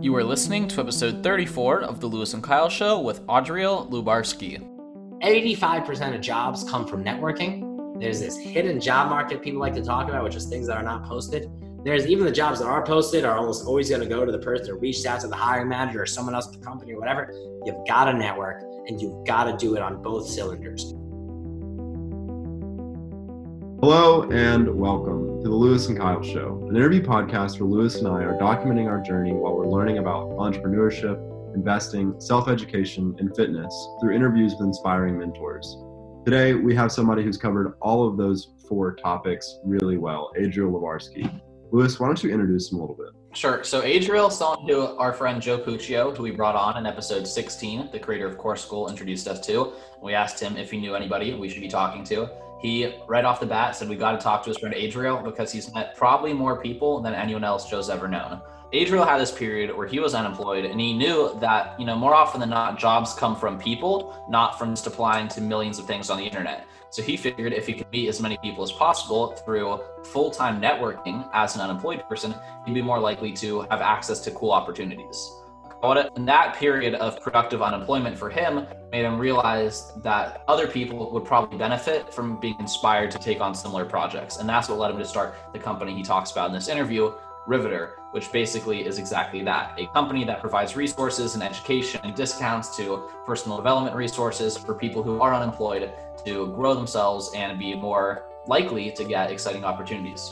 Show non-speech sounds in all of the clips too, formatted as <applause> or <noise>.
You are listening to episode 34 of the Lewis and Kyle Show with Adriel Lubarsky. 85% of jobs come from networking. There's this hidden job market people like to talk about, which is things that are not posted. There's even the jobs that are posted are almost always going to go to the person who reached out to the hiring manager or someone else at the company or whatever. You've got to network and you've got to do it on both cylinders. Hello and welcome to the Lewis and Kyle Show, an interview podcast where Lewis and I are documenting our journey while we're learning about entrepreneurship, investing, self education, and fitness through interviews with inspiring mentors. Today, we have somebody who's covered all of those four topics really well, Adriel Lubarsky. Lewis, why don't you introduce him a little bit? Sure. So Adriel someone who our friend Joe Puccio, who we brought on in episode 16, the creator of Course School, introduced us to. We asked him if he knew anybody we should be talking to he right off the bat said we got to talk to his friend Adriel because he's met probably more people than anyone else Joe's ever known. Adriel had this period where he was unemployed and he knew that, you know, more often than not, jobs come from people, not from just applying to millions of things on the internet. So he figured if he could meet as many people as possible through full time networking as an unemployed person, he'd be more likely to have access to cool opportunities. And that period of productive unemployment for him made him realize that other people would probably benefit from being inspired to take on similar projects. And that's what led him to start the company he talks about in this interview, Riveter, which basically is exactly that a company that provides resources and education and discounts to personal development resources for people who are unemployed to grow themselves and be more likely to get exciting opportunities.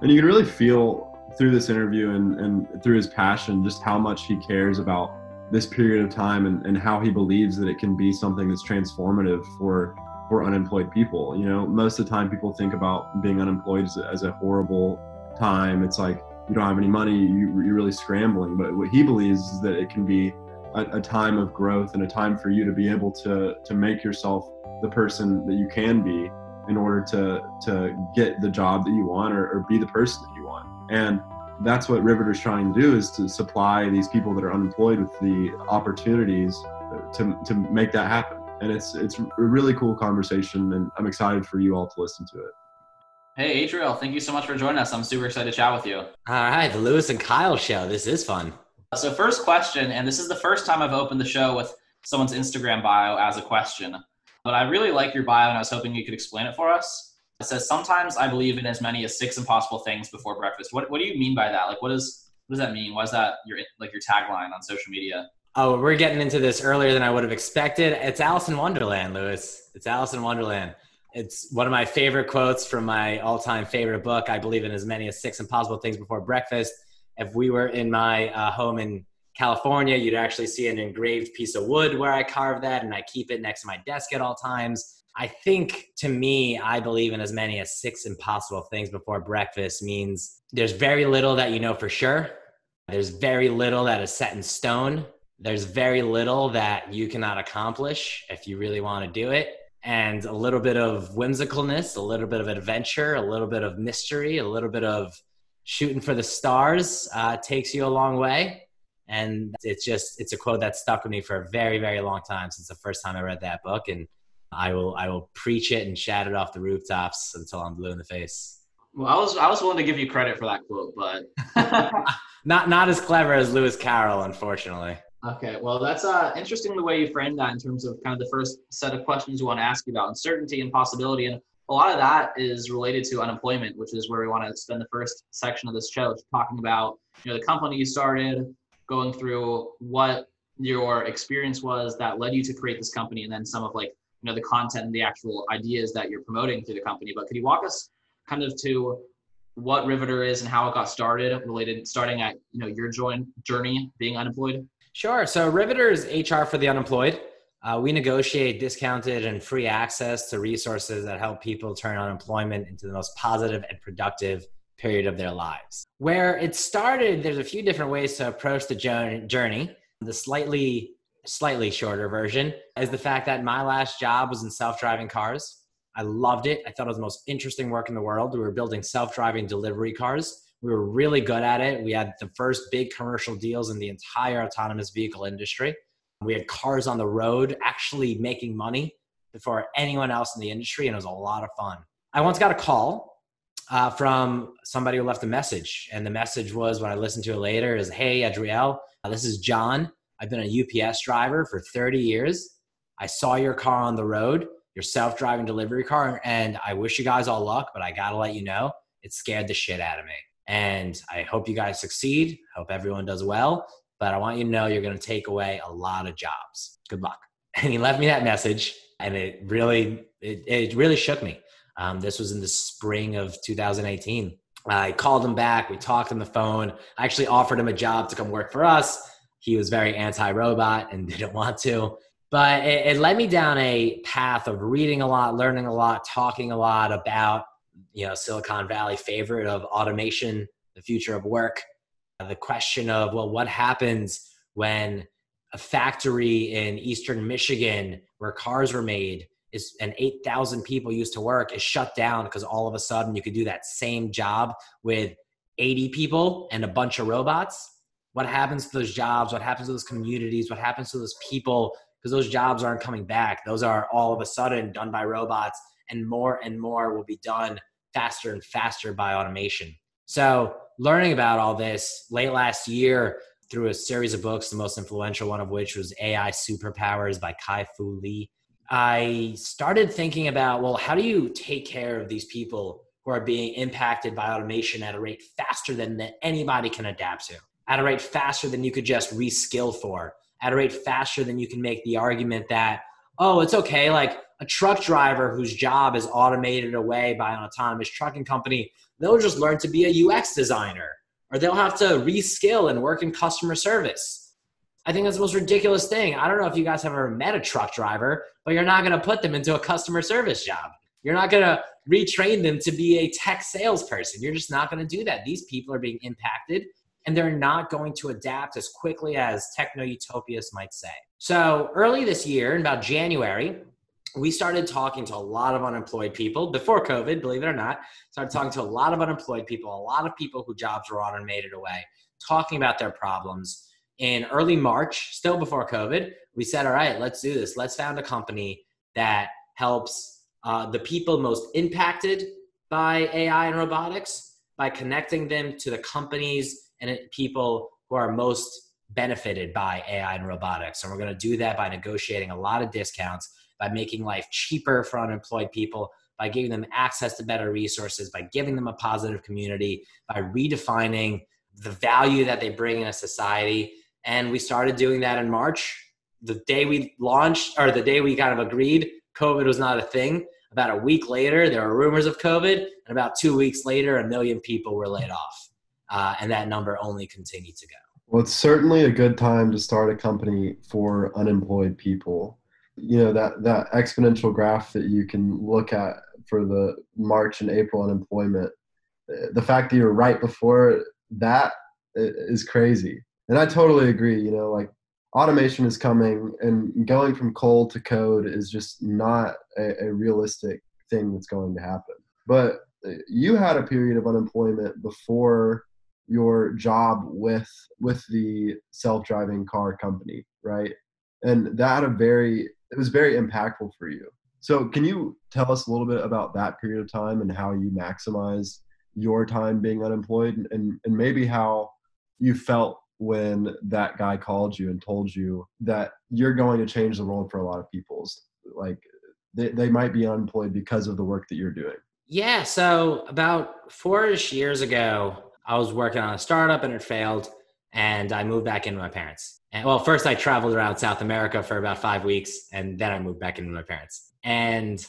And you can really feel through this interview and, and through his passion, just how much he cares about this period of time and, and how he believes that it can be something that's transformative for for unemployed people. You know, most of the time people think about being unemployed as a, as a horrible time. It's like you don't have any money, you, you're really scrambling. But what he believes is that it can be a, a time of growth and a time for you to be able to to make yourself the person that you can be in order to to get the job that you want or, or be the person that you want. And that's what Riveter's trying to do is to supply these people that are unemployed with the opportunities to, to make that happen. And it's it's a really cool conversation, and I'm excited for you all to listen to it. Hey, Adriel, thank you so much for joining us. I'm super excited to chat with you. All right, the Lewis and Kyle show. This is fun. So, first question, and this is the first time I've opened the show with someone's Instagram bio as a question, but I really like your bio, and I was hoping you could explain it for us. It says sometimes I believe in as many as six impossible things before breakfast. What what do you mean by that? Like what is what does that mean? Why is that your like your tagline on social media? Oh, we're getting into this earlier than I would have expected. It's Alice in Wonderland, Lewis. It's Alice in Wonderland. It's one of my favorite quotes from my all-time favorite book. I believe in as many as six impossible things before breakfast. If we were in my uh, home in California, you'd actually see an engraved piece of wood where I carved that, and I keep it next to my desk at all times. I think to me, I believe in as many as six impossible things before breakfast means there's very little that you know for sure. There's very little that is set in stone. There's very little that you cannot accomplish if you really want to do it. And a little bit of whimsicalness, a little bit of adventure, a little bit of mystery, a little bit of shooting for the stars uh, takes you a long way. And it's just, it's a quote that stuck with me for a very, very long time since the first time I read that book. And I will I will preach it and shout it off the rooftops until I'm blue in the face. Well, I was I was willing to give you credit for that quote, but <laughs> not not as clever as Lewis Carroll, unfortunately. Okay, well that's uh, interesting the way you framed that in terms of kind of the first set of questions we want to ask you about uncertainty and possibility, and a lot of that is related to unemployment, which is where we want to spend the first section of this show talking about you know the company you started, going through what your experience was that led you to create this company, and then some of like you know the content and the actual ideas that you're promoting through the company but could you walk us kind of to what riveter is and how it got started related starting at you know your join journey being unemployed? Sure. So riveter is hr for the unemployed. Uh, we negotiate discounted and free access to resources that help people turn unemployment into the most positive and productive period of their lives. Where it started there's a few different ways to approach the journey. The slightly slightly shorter version is the fact that my last job was in self-driving cars. I loved it. I thought it was the most interesting work in the world. We were building self-driving delivery cars. We were really good at it. We had the first big commercial deals in the entire autonomous vehicle industry. We had cars on the road actually making money before anyone else in the industry, and it was a lot of fun. I once got a call uh, from somebody who left a message. And the message was, when I listened to it later, is Hey, Adriel, uh, this is John. I've been a UPS driver for 30 years. I saw your car on the road, your self driving delivery car, and I wish you guys all luck, but I got to let you know it scared the shit out of me. And I hope you guys succeed. Hope everyone does well. But I want you to know you're to take away a lot of jobs. Good luck. <laughs> And he left me that message, and it really, it, it really shook me. Um, this was in the spring of 2018. I called him back. We talked on the phone. I actually offered him a job to come work for us. He was very anti robot and <laughs> didn't want to. But it, it led me down a path of reading a lot, learning a lot, talking a lot about you know Silicon Valley favorite of automation, the future of work, the question of well, what happens when a factory in eastern Michigan where cars were made is and 8,000 people used to work is shut down because all of a sudden you could do that same job with 80 people and a bunch of robots. What happens to those jobs? What happens to those communities? What happens to those people? Because those jobs aren't coming back. Those are all of a sudden done by robots, and more and more will be done faster and faster by automation. So, learning about all this late last year through a series of books, the most influential one of which was AI Superpowers by Kai Fu Lee, I started thinking about well, how do you take care of these people who are being impacted by automation at a rate faster than that anybody can adapt to, at a rate faster than you could just reskill for, at a rate faster than you can make the argument that, oh, it's okay, like a truck driver whose job is automated away by an autonomous trucking company, they'll just learn to be a UX designer or they'll have to reskill and work in customer service. I think that's the most ridiculous thing. I don't know if you guys have ever met a truck driver, but you're not going to put them into a customer service job. You're not going to retrain them to be a tech salesperson. You're just not going to do that. These people are being impacted and they're not going to adapt as quickly as techno utopias might say. So, early this year, in about January, we started talking to a lot of unemployed people before COVID, believe it or not. Started talking to a lot of unemployed people, a lot of people who jobs were automated away, talking about their problems. In early March, still before COVID, we said, all right, let's do this. Let's found a company that helps uh, the people most impacted by AI and robotics by connecting them to the companies and people who are most benefited by AI and robotics. And we're going to do that by negotiating a lot of discounts by making life cheaper for unemployed people, by giving them access to better resources, by giving them a positive community, by redefining the value that they bring in a society. And we started doing that in March. The day we launched, or the day we kind of agreed, COVID was not a thing. About a week later, there were rumors of COVID, and about two weeks later, a million people were laid off. Uh, and that number only continued to go. Well, it's certainly a good time to start a company for unemployed people you know that that exponential graph that you can look at for the March and April unemployment, the fact that you're right before that is crazy. And I totally agree. You know, like automation is coming, and going from coal to code is just not a, a realistic thing that's going to happen. But uh, you had a period of unemployment before your job with with the self-driving car company right? And that a very it was very impactful for you. So, can you tell us a little bit about that period of time and how you maximize your time being unemployed and, and maybe how you felt when that guy called you and told you that you're going to change the world for a lot of people's like they, they might be unemployed because of the work that you're doing. Yeah so about four-ish years ago i was working on a startup and it failed and i moved back in with my parents and well, first I traveled around South America for about five weeks, and then I moved back in with my parents. And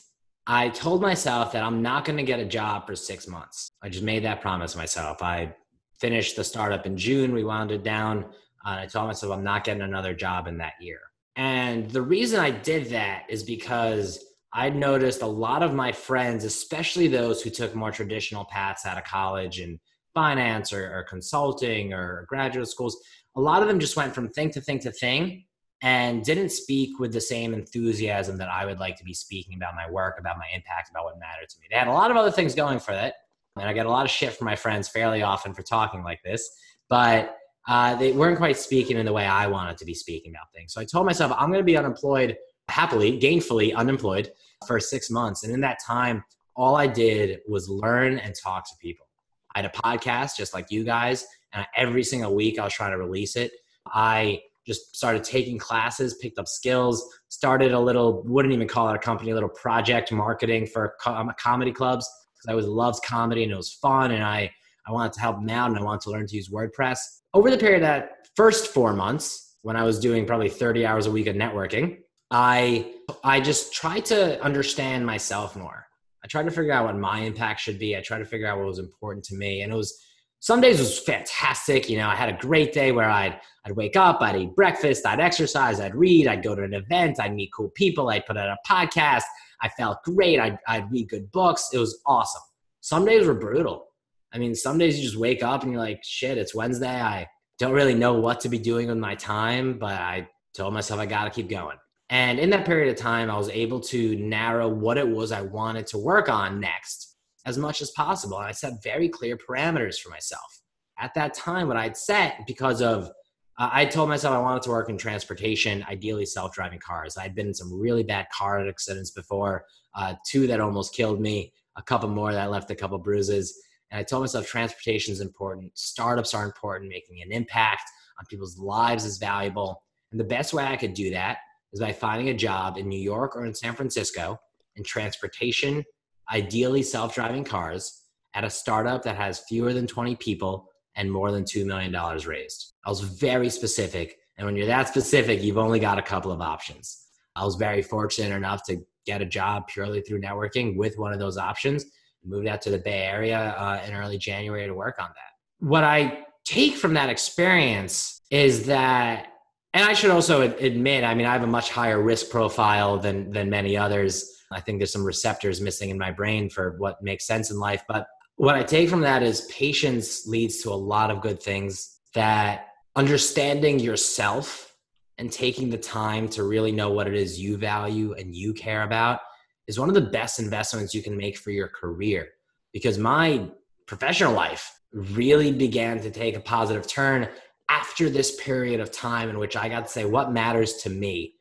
I told myself that I'm not going to get a job for six months. I just made that promise myself. I finished the startup in June. We wound it down. Uh, I told myself I'm not getting another job in that year. And the reason I did that is because I noticed a lot of my friends, especially those who took more traditional paths out of college and finance or, or consulting or graduate schools, a lot of them just went from thing to thing to thing and didn't speak with the same enthusiasm that I would like to be speaking about my work, about my impact, about what mattered to me. They had a lot of other things going for it. And I get a lot of shit from my friends fairly often for talking like this, but uh, they weren't quite speaking in the way I wanted to be speaking about things. So I told myself, I'm going to be unemployed, happily, gainfully unemployed for six months. And in that time, all I did was learn and talk to people. I had a podcast just like you guys, and every single week I was trying to release it. I just started taking classes, picked up skills, started a little, wouldn't even call it a company, a little project marketing for um, comedy clubs because I always loved comedy and it was fun and I, I wanted to help them out and I wanted to learn to use WordPress. Over the period of that first four months, when I was doing probably 30 hours a week of networking, I I just tried to understand myself more. I tried to figure out what my impact should be. I tried to figure out what was important to me. And it was some days was fantastic. You know, I had a great day where I'd I'd wake up, I'd eat breakfast, I'd exercise, I'd read, I'd go to an event, I'd meet cool people, I'd put out a podcast. I felt great. I'd, I'd read good books. It was awesome. Some days were brutal. I mean, some days you just wake up and you're like, shit, it's Wednesday. I don't really know what to be doing with my time, but I told myself I got to keep going. And in that period of time, I was able to narrow what it was I wanted to work on next as much as possible. And I set very clear parameters for myself. At that time, what I'd set because of uh, I told myself I wanted to work in transportation, ideally self driving cars. I'd been in some really bad car accidents before, uh, two that almost killed me, a couple more that left a couple bruises. And I told myself transportation is important, startups are important, making an impact on people's lives is valuable. And the best way I could do that is by finding a job in New York or in San Francisco in transportation, ideally self driving cars, at a startup that has fewer than 20 people and more than $2 million raised. I was very specific. And when you're that specific, you've only got a couple of options. I was very fortunate enough to get a job purely through networking with one of those options. Moved out to the Bay Area uh, in early January to work on that. What I take from that experience is that and I should also admit, I mean, I have a much higher risk profile than than many others. I think there's some receptors missing in my brain for what makes sense in life. But what I take from that is patience leads to a lot of good things. That understanding yourself and taking the time to really know what it is you value and you care about is one of the best investments you can make for your career. Because my professional life really began to take a positive turn after this period of time in which I got to say, what matters to me?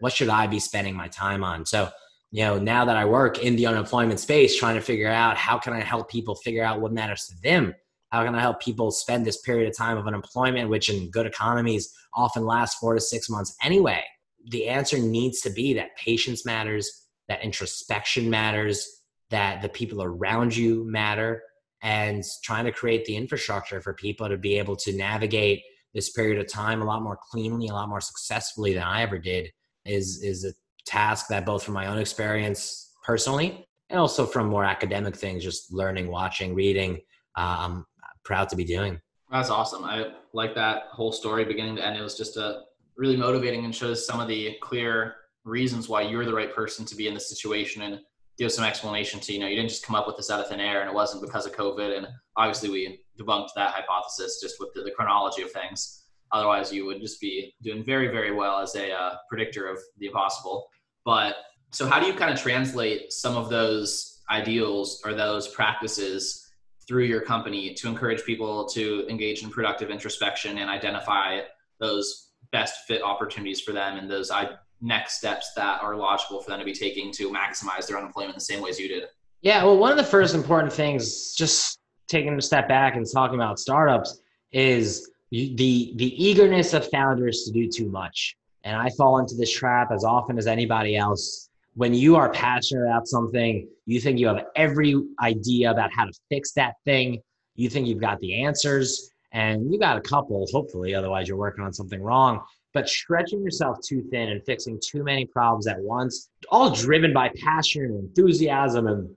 What should I be spending my time on? So, you know, now that I work in the unemployment space, trying to figure out how can I help people figure out what matters to them? How can I help people spend this period of time of unemployment, which in good economies often lasts four to six months anyway? The answer needs to be that patience matters, that introspection matters, that the people around you matter, and trying to create the infrastructure for people to be able to navigate this period of time a lot more cleanly, a lot more successfully than I ever did is is a task that both from my own experience personally and also from more academic things, just learning, watching, reading, uh, I'm proud to be doing. That's awesome. I like that whole story beginning to end. It was just a really motivating and shows some of the clear reasons why you're the right person to be in this situation and give some explanation to you know you didn't just come up with this out of thin air and it wasn't because of covid. And obviously we debunked that hypothesis just with the, the chronology of things. Otherwise you would just be doing very very well as a uh, predictor of the impossible. But so how do you kind of translate some of those ideals or those practices through your company to encourage people to engage in productive introspection and identify those best fit opportunities for them and those next steps that are logical for them to be taking to maximize their unemployment the same ways you did? Yeah, well, one of the first important things, just taking a step back and talking about startups, is the the eagerness of founders to do too much. And I fall into this trap as often as anybody else. When you are passionate about something, you think you have every idea about how to fix that thing. You think you've got the answers, and you got a couple, hopefully, otherwise you're working on something wrong but stretching yourself too thin and fixing too many problems at once, all driven by passion and enthusiasm and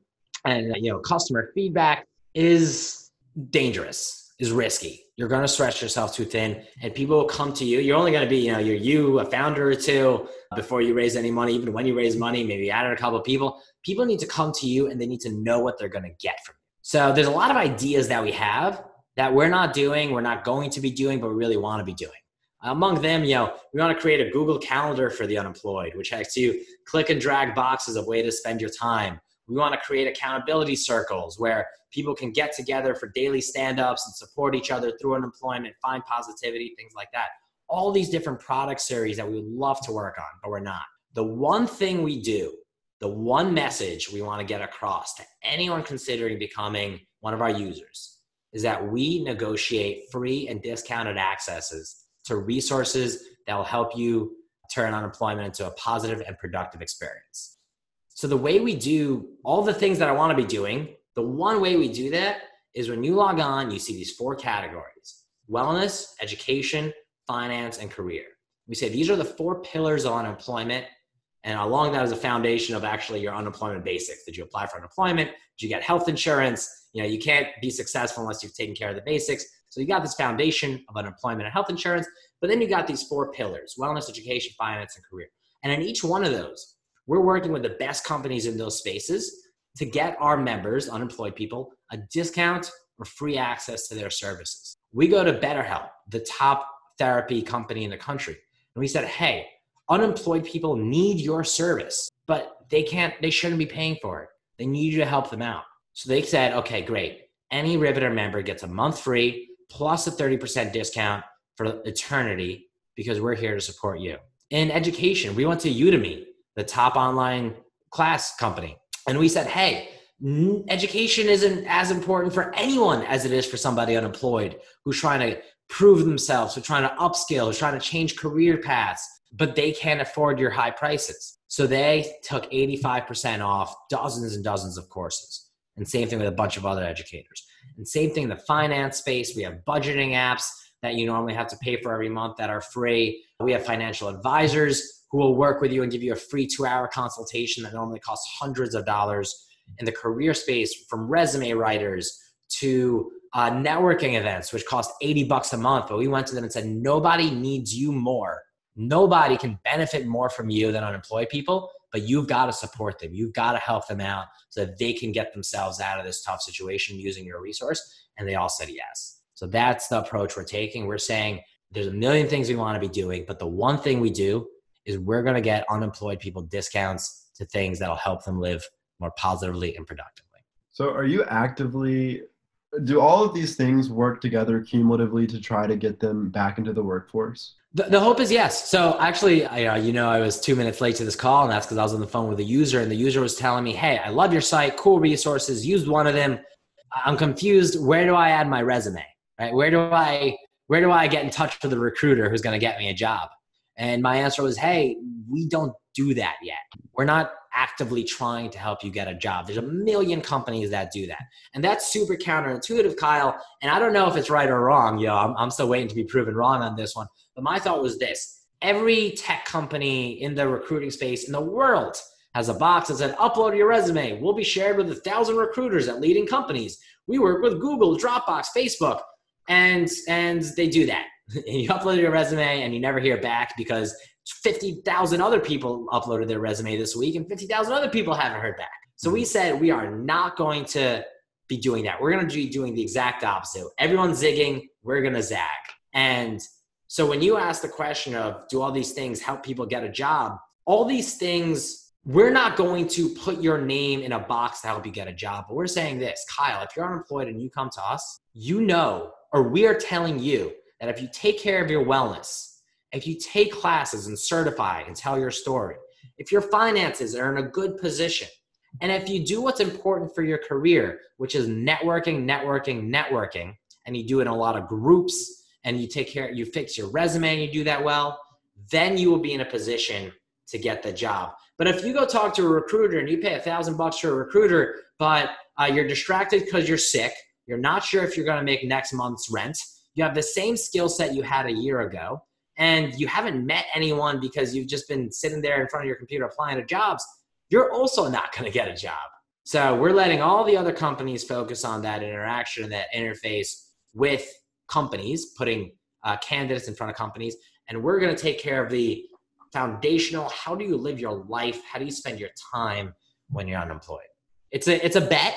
and you know customer feedback is dangerous, is risky. You're going to stretch yourself too thin, and people will come to you. You're only going to be, you know, you're you, a founder or two, before you raise any money. Even when you raise money, maybe add a couple of people. People need to come to you, and they need to know what they're going to get from you. So there's a lot of ideas that we have that we're not doing, we're not going to be doing, but we really want to be doing. Among them, you know, we want to create a Google Calendar for the unemployed, which has you click and drag boxes of way to spend your time. We want to create accountability circles where people can get together for daily stand ups and support each other through unemployment, find positivity, things like that. All these different product series that we would love to work on, but we're not. The one thing we do the one message we want to get across to anyone considering becoming one of our users is that we negotiate free and discounted accesses to resources that will help you turn unemployment into a positive and productive experience. So, the way we do all the things that I want to be doing, the one way we do that is when you log on, you see these four categories wellness, education, finance, and career. We say these are the four pillars of unemployment and along that is a foundation of actually your unemployment basics. Did you apply for unemployment? Did you get health insurance? You know, you can't be successful unless you've taken care of the basics. So you got this foundation of unemployment and health insurance, but then you got these four pillars wellness, education, finance, and career. And in each one of those, we're working with the best companies in those spaces to get our members, unemployed people, a discount or free access to their services. We go to BetterHelp, the top therapy company in the country, and we said, hey, unemployed people need your service, but they can't, they shouldn't be paying for it. They need you to help them out. So they said, okay, great. Any Riveter member gets a month free plus a 30% discount for eternity because we're here to support you. In education, we went to Udemy, the top online class company, and we said, hey, education isn't as important for anyone as it is for somebody unemployed who's trying to prove themselves, who's trying to upskill, who's trying to change career paths but they can't afford your high prices. So they took 85% off dozens and dozens of courses. And same thing with a bunch of other educators. And same thing in the finance space. We have budgeting apps that you normally have to pay for every month that are free. We have financial advisors who will work with you and give you a free two hour consultation that normally costs hundreds of dollars. In the career space, from resume writers to uh, networking events, which cost 80 bucks a month. But we went to them and said, nobody needs you more Nobody can benefit more from you than unemployed people, but you've got to support them. You've got to help them out so that they can get themselves out of this tough situation using your resource. And they all said yes. So that's the approach we're taking. We're saying there's a million things we want to be doing, but the one thing we do is we're going to get unemployed people discounts to things that'll help them live more positively and productively. So are you actively do all of these things work together cumulatively to try to get them back into the workforce? The, the hope is yes. So actually, I, uh, you know, I was two minutes late to this call, and that's because I was on the phone with a user, and the user was telling me, "Hey, I love your site, cool resources. Used one of them. I'm confused. Where do I add my resume? Right? Where do I where do I get in touch with the recruiter who's going to get me a job?" And my answer was, "Hey, we don't do that yet. We're not actively trying to help you get a job. There's a million companies that do that. And that's super counterintuitive, Kyle. And I don't know if it's right or wrong. Yo, I'm, I'm still waiting to be proven wrong on this one. But my thought was this every tech company in the recruiting space in the world has a box that said, upload your resume. We'll be shared with a thousand recruiters at leading companies. We work with Google, Dropbox, Facebook. And, and they do that. <laughs> you upload your resume and you never hear back because 50,000 other people uploaded their resume this week and 50,000 other people haven't heard back. So we said we are not going to be doing that. We're going to be doing the exact opposite. Everyone's zigging, we're going to zag. And so when you ask the question of do all these things help people get a job, all these things, we're not going to put your name in a box to help you get a job. But we're saying this Kyle, if you're unemployed and you come to us, you know, or we are telling you that if you take care of your wellness, if you take classes and certify and tell your story, if your finances are in a good position, and if you do what's important for your career, which is networking, networking, networking, and you do it in a lot of groups and you take care, you fix your resume and you do that well, then you will be in a position to get the job. But if you go talk to a recruiter and you pay a thousand bucks to a recruiter, but uh, you're distracted because you're sick, you're not sure if you're going to make next month's rent, you have the same skill set you had a year ago, and you haven't met anyone because you've just been sitting there in front of your computer applying to jobs, you're also not going to get a job. So we're letting all the other companies focus on that interaction and that interface with companies, putting uh, candidates in front of companies, and we're going to take care of the foundational. How do you live your life? How do you spend your time when you're unemployed? It's a it's a bet.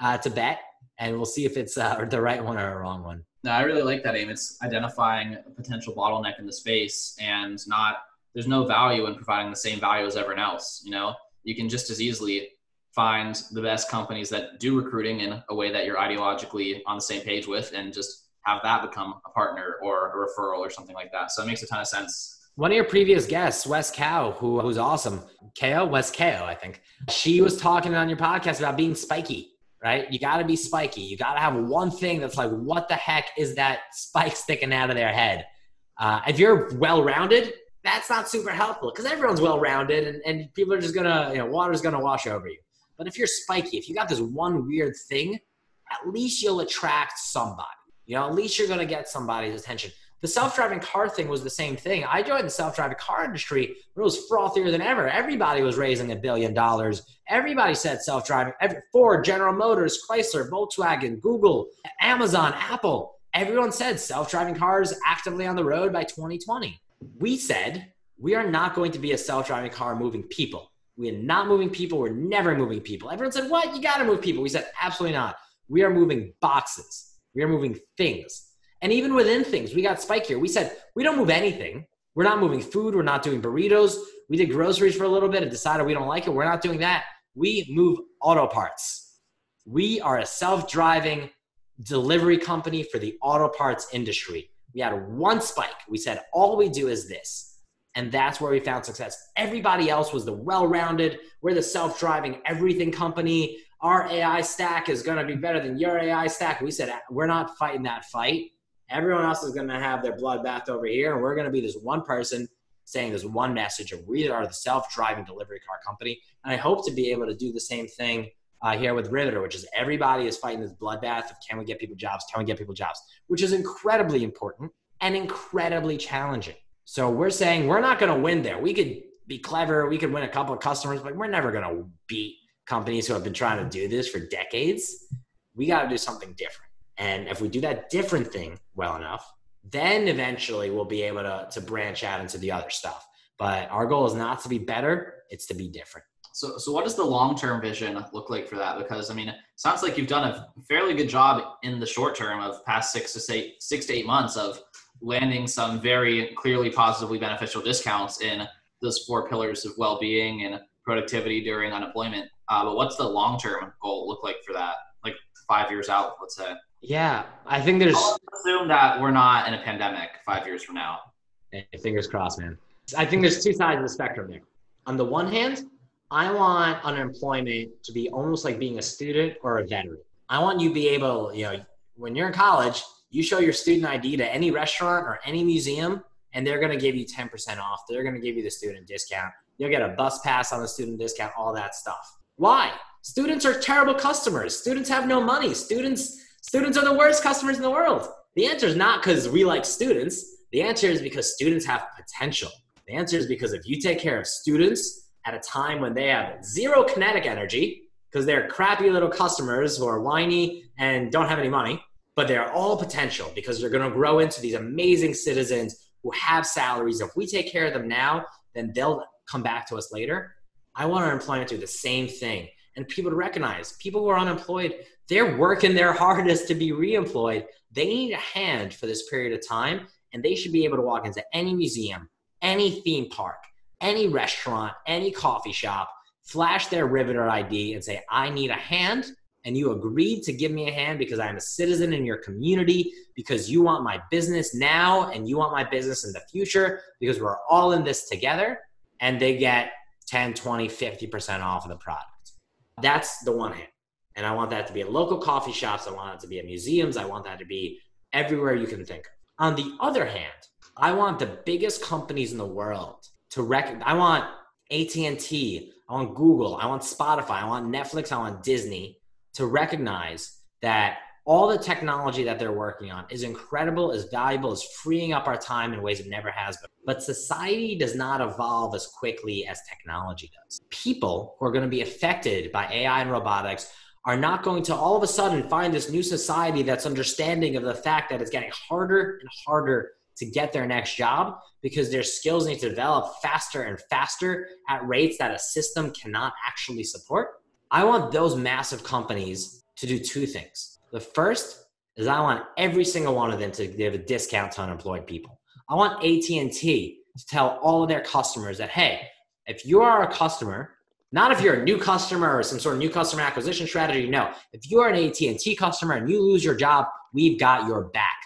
Uh, it's a bet, and we'll see if it's uh, the right one or a wrong one. No, I really like that aim. It's identifying a potential bottleneck in the space and not there's no value in providing the same value as everyone else. You know, you can just as easily find the best companies that do recruiting in a way that you're ideologically on the same page with and just have that become a partner or a referral or something like that. So it makes a ton of sense. One of your previous guests, Wes Kao, who who's awesome, Ko Wes Ko, I think. She was talking on your podcast about being spiky, right? You got to be spiky. You got to have one thing that's like, what the heck is that spike sticking out of their head? Uh, if you're well-rounded, that's not super helpful because everyone's well-rounded and, and people are just gonna, you know, water's gonna wash over you. But if you're spiky, if you got this one weird thing, at least you'll attract somebody. You know, at least you're gonna get somebody's attention. The self-driving car thing was the same thing. I joined the self-driving car industry it was frothier than ever. Everybody was raising a billion dollars. Everybody said self-driving. Every, Ford, General Motors, Chrysler, Volkswagen, Google, Amazon, Apple. Everyone said self-driving cars actively on the road by 2020. We said we are not going to be a self-driving car moving people. We are not moving people. We're never moving people. Everyone said, "What? You got to move people." We said, "Absolutely not. We are moving boxes. We are moving things." And even within things, we got Spike here. We said, we don't move anything. We're not moving food. We're not doing burritos. We did groceries for a little bit and decided we don't like it. We're not doing that. We move auto parts. We are a self driving delivery company for the auto parts industry. We had one spike. We said, all we do is this. And that's where we found success. Everybody else was the well rounded, we're the self driving everything company. Our AI stack is going to be better than your AI stack. We said, we're not fighting that fight. Everyone else is going to have their bloodbath over here, and we're going to be this one person saying this one message of we are the self-driving delivery car company. And I hope to be able to do the same thing uh, here with Riveter, which is everybody is fighting this bloodbath of can we get people jobs? Can we get people jobs? Which is incredibly important and incredibly challenging. So we're saying we're not going to win there. We could be clever, we could win a couple of customers, but we're never going to beat companies who have been trying to do this for decades. We got to do something different. And if we do that different thing well enough, then eventually we'll be able to, to branch out into the other stuff. But our goal is not to be better, it's to be different. So, so what does the long-term vision look like for that? Because I mean, it sounds like you've done a fairly good job in the short term of past six to eight, six to eight months of landing some very clearly positively beneficial discounts in those four pillars of well-being and productivity during unemployment. Uh, but what's the long-term goal look like for that? Like five years out, let's say. Yeah, I think there's. I'll assume that we're not in a pandemic five years from now. Hey, fingers crossed, man. I think there's two sides of the spectrum there. On the one hand, I want unemployment to be almost like being a student or a veteran. I want you to be able, you know, when you're in college, you show your student ID to any restaurant or any museum, and they're going to give you 10% off. They're going to give you the student discount. You'll get a bus pass on the student discount, all that stuff. Why? Students are terrible customers. Students have no money. Students Students are the worst customers in the world. The answer is not because we like students. The answer is because students have potential. The answer is because if you take care of students at a time when they have zero kinetic energy, because they're crappy little customers who are whiny and don't have any money, but they're all potential because they're going to grow into these amazing citizens who have salaries. If we take care of them now, then they'll come back to us later. I want our employment to do the same thing and people to recognize people who are unemployed they're working their <laughs> hardest to be reemployed. They need a hand for this period of time, and they should be able to walk into any museum, any theme park, any restaurant, any coffee shop, flash their Riveter ID, and say, I need a hand. And you agreed to give me a hand because I'm a citizen in your community, because you want my business now and you want my business in the future, because we're all in this together. And they get 10, 20, 50% off of the product. That's the one hand. And I want that to be at local coffee shops. I want it to be at museums. I want that to be everywhere you can think. On the other hand, I want the biggest companies in the world to recognize. I want AT&T, I want Google, I want Spotify, I want Netflix, I want Disney to recognize that all the technology that they're working on is incredible, is valuable, is freeing up our time in ways it never has been. But society does not evolve as quickly as technology does. People who are going to be affected by AI and robotics are not going to all of a sudden find this new society that's understanding of the fact that it's getting harder and harder to get their next job because their skills need to develop faster and faster at rates that a system cannot actually support. I want those massive companies to do two things. The first is I want every single one of them to give a discount to unemployed people. I want AT&T to tell all of their customers that hey, if you are a customer not if you're a new customer or some sort of new customer acquisition strategy. No, if you are an AT&T customer and you lose your job, we've got your back.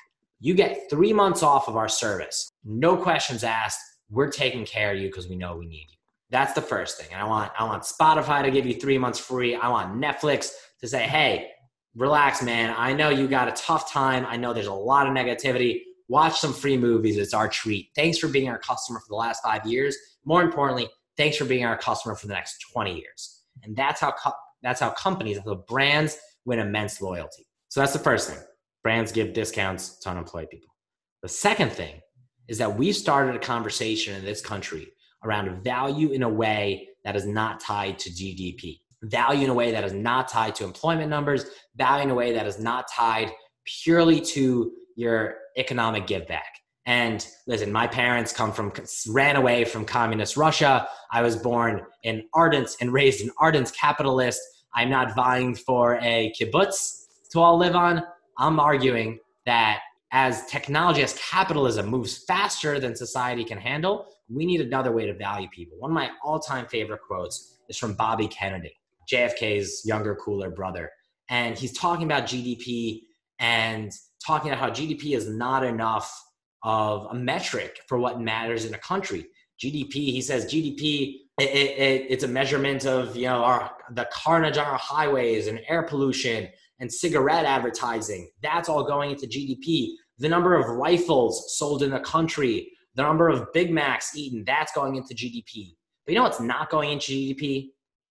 You get three months off of our service. No questions asked. we're taking care of you because we know we need you. That's the first thing. And I want I want Spotify to give you three months free. I want Netflix to say, hey, relax, man. I know you got a tough time. I know there's a lot of negativity. Watch some free movies. It's our treat. Thanks for being our customer for the last five years. More importantly, thanks for being our customer for the next 20 years. And that's how co- that's how companies, how brands win immense loyalty. So that's the first thing. Brands give discounts to unemployed people. The second thing is that we've started a conversation in this country around value in a way that is not tied to GDP, value in a way that is not tied to employment numbers, value in a way that is not tied purely to your economic give back. And listen, my parents come from, ran away from communist Russia. I was born in Ardent and raised in Ardent capitalist. I'm not vying for a kibbutz to all live on. I'm arguing that as technology, as capitalism moves faster than society can handle, we need another way to value people. One of my all time favorite quotes is from Bobby Kennedy, JFK's younger, cooler brother. And he's talking about GDP and talking about how GDP is not enough of a metric for what matters in a country. GDP, he says GDP, it, it, it's a measurement of you know our the carnage on our highways and air pollution and cigarette advertising. That's all going into GDP. The number of rifles sold in the country, the number of Big Macs eaten, that's going into GDP. But you know what's not going into GDP?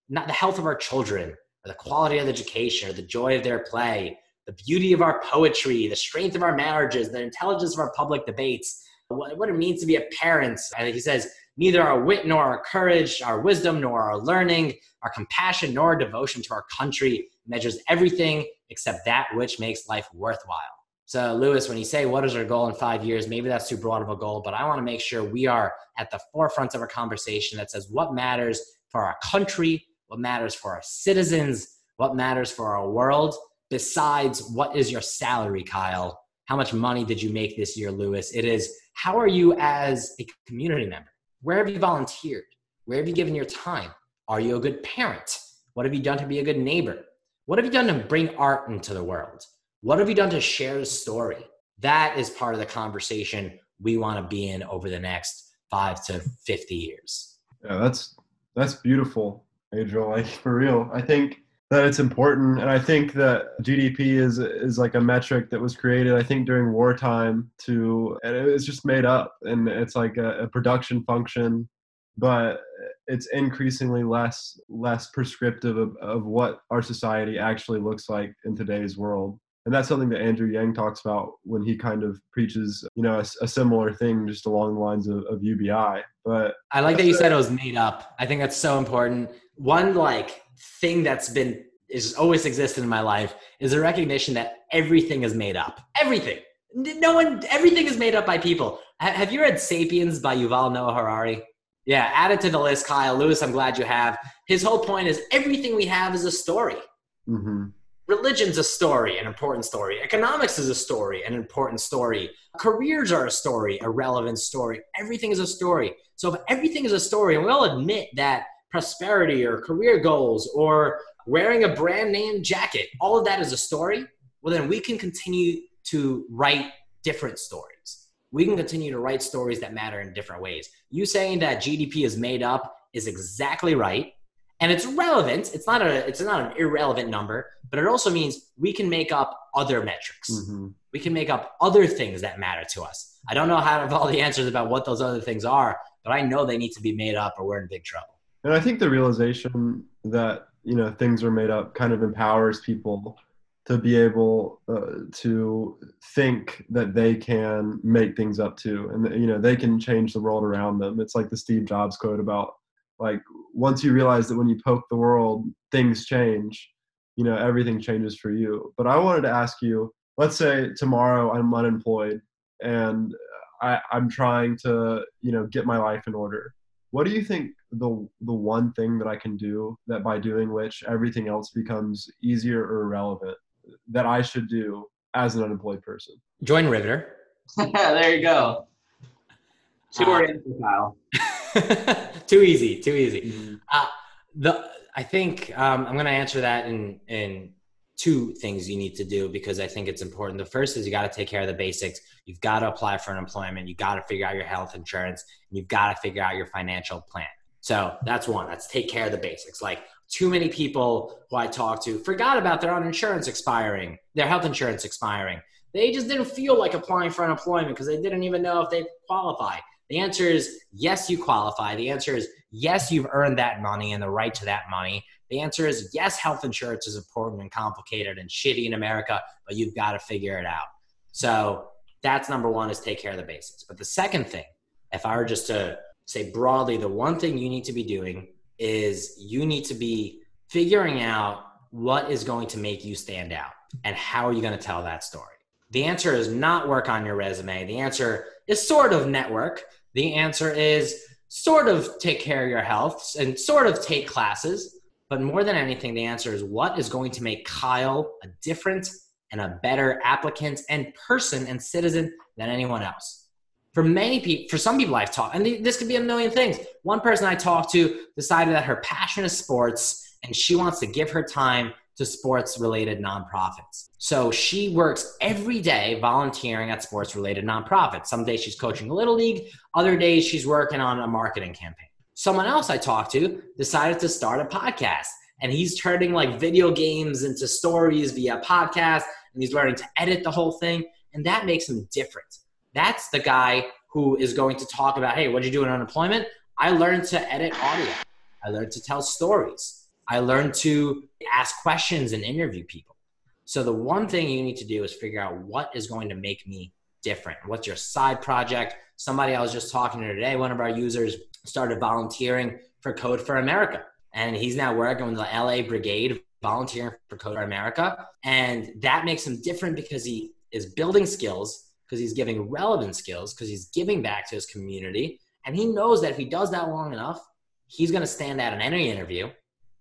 Not the health of our children, or the quality of education, or the joy of their play, the beauty of our poetry, the strength of our marriages, the intelligence of our public debates, what, what it means to be a parent. And he says, neither our wit nor our courage, our wisdom nor our learning, our compassion nor our devotion to our country measures everything except that which makes life worthwhile. So, Lewis, when you say what is our goal in five years, maybe that's too broad of a goal, but I want to make sure we are at the forefront of a conversation that says what matters for our country, what matters for our citizens, what matters for our world, besides what is your salary, Kyle? How much money did you make this year, Lewis? It is how are you as a community member? Where have you volunteered? Where have you given your time? Are you a good parent? What have you done to be a good neighbor? What have you done to bring art into the world? What have you done to share the story? That is part of the conversation we want to be in over the next five to 50 years. Yeah, that's that's beautiful, Adriel. Like for real. I think that it's important and I think that GDP is is like a metric that was created I think during wartime to and it's just made up and it's like a, a production function but it's increasingly less less prescriptive of, of what our society actually looks like in today's world and that's something that andrew yang talks about when he kind of preaches you know a, a similar thing just along the lines of, of ubi but i like that you said it was made up i think that's so important one like thing that's been is always existed in my life is a recognition that everything is made up everything no one everything is made up by people have you read sapiens by yuval noah harari yeah, add it to the list, Kyle. Lewis, I'm glad you have. His whole point is everything we have is a story. Mm-hmm. Religion's a story, an important story. Economics is a story, an important story. Careers are a story, a relevant story. Everything is a story. So if everything is a story, and we all admit that prosperity or career goals or wearing a brand name jacket, all of that is a story, well, then we can continue to write different stories we can continue to write stories that matter in different ways. You saying that GDP is made up is exactly right. And it's relevant. It's not a it's not an irrelevant number, but it also means we can make up other metrics. Mm-hmm. We can make up other things that matter to us. I don't know how to <laughs> have all the answers about what those other things are, but I know they need to be made up or we're in big trouble. And I think the realization that, you know, things are made up kind of empowers people to be able uh, to think that they can make things up too. And you know they can change the world around them. It's like the steve jobs quote about like once you realize that when you poke the world things change you know everything changes for you. But i wanted to ask you let's say tomorrow i'm unemployed and I, i'm trying to you know get my life in order what do you think the the one thing that i can do that by doing which everything else becomes easier or irrelevant that I should do as an unemployed person? Join Riveter. <laughs> there you go. Too uh, Kyle. <laughs> too easy. Too easy. Mm-hmm. Uh, the I think um, I'm going to answer that in in two things you need to do because I think it's important. The first is you got to take care of the basics. You've got to apply for unemployment. You've got to figure out your health insurance. And you've got to figure out your financial plan. So that's one. That's take care of the basics. Like too many people who I talk to forgot about their own insurance expiring, their health insurance expiring. They just didn't feel like applying for unemployment because they didn't even know if they qualify. The answer is yes, you qualify. The answer is yes, you've earned that money and the right to that money. The answer is yes, health insurance is important and complicated and shitty in America, but you've got to figure it out. So that's number one is take care of the basics. But the second thing, if I were just to say broadly, the one thing you need to be doing is you need to be figuring out what is going to make you stand out and how are you going to tell that story. The answer is not work on your resume. The answer is sort of network. The answer is sort of take care of your health and sort of take classes. But more than anything, the answer is what is going to make Kyle a different and a better applicant and person and citizen than anyone else. For many people, for some people I've talked, and this could be a million things. One person I talked to decided that her passion is sports and she wants to give her time to sports related nonprofits. So she works every day volunteering at sports related nonprofits. Some days she's coaching a little league, other days she's working on a marketing campaign. Someone else I talked to decided to start a podcast and he's turning like video games into stories via podcast and he's learning to edit the whole thing and that makes him different. That's the guy who is going to talk about, hey, what'd you do in unemployment? I learned to edit audio. I learned to tell stories. I learned to ask questions and interview people. So the one thing you need to do is figure out what is going to make me different. What's your side project? Somebody I was just talking to today, one of our users started volunteering for Code for America. And he's now working with the LA Brigade, volunteering for Code for America. And that makes him different because he is building skills, because he's giving relevant skills, because he's giving back to his community. And he knows that if he does that long enough, he's going to stand out in any interview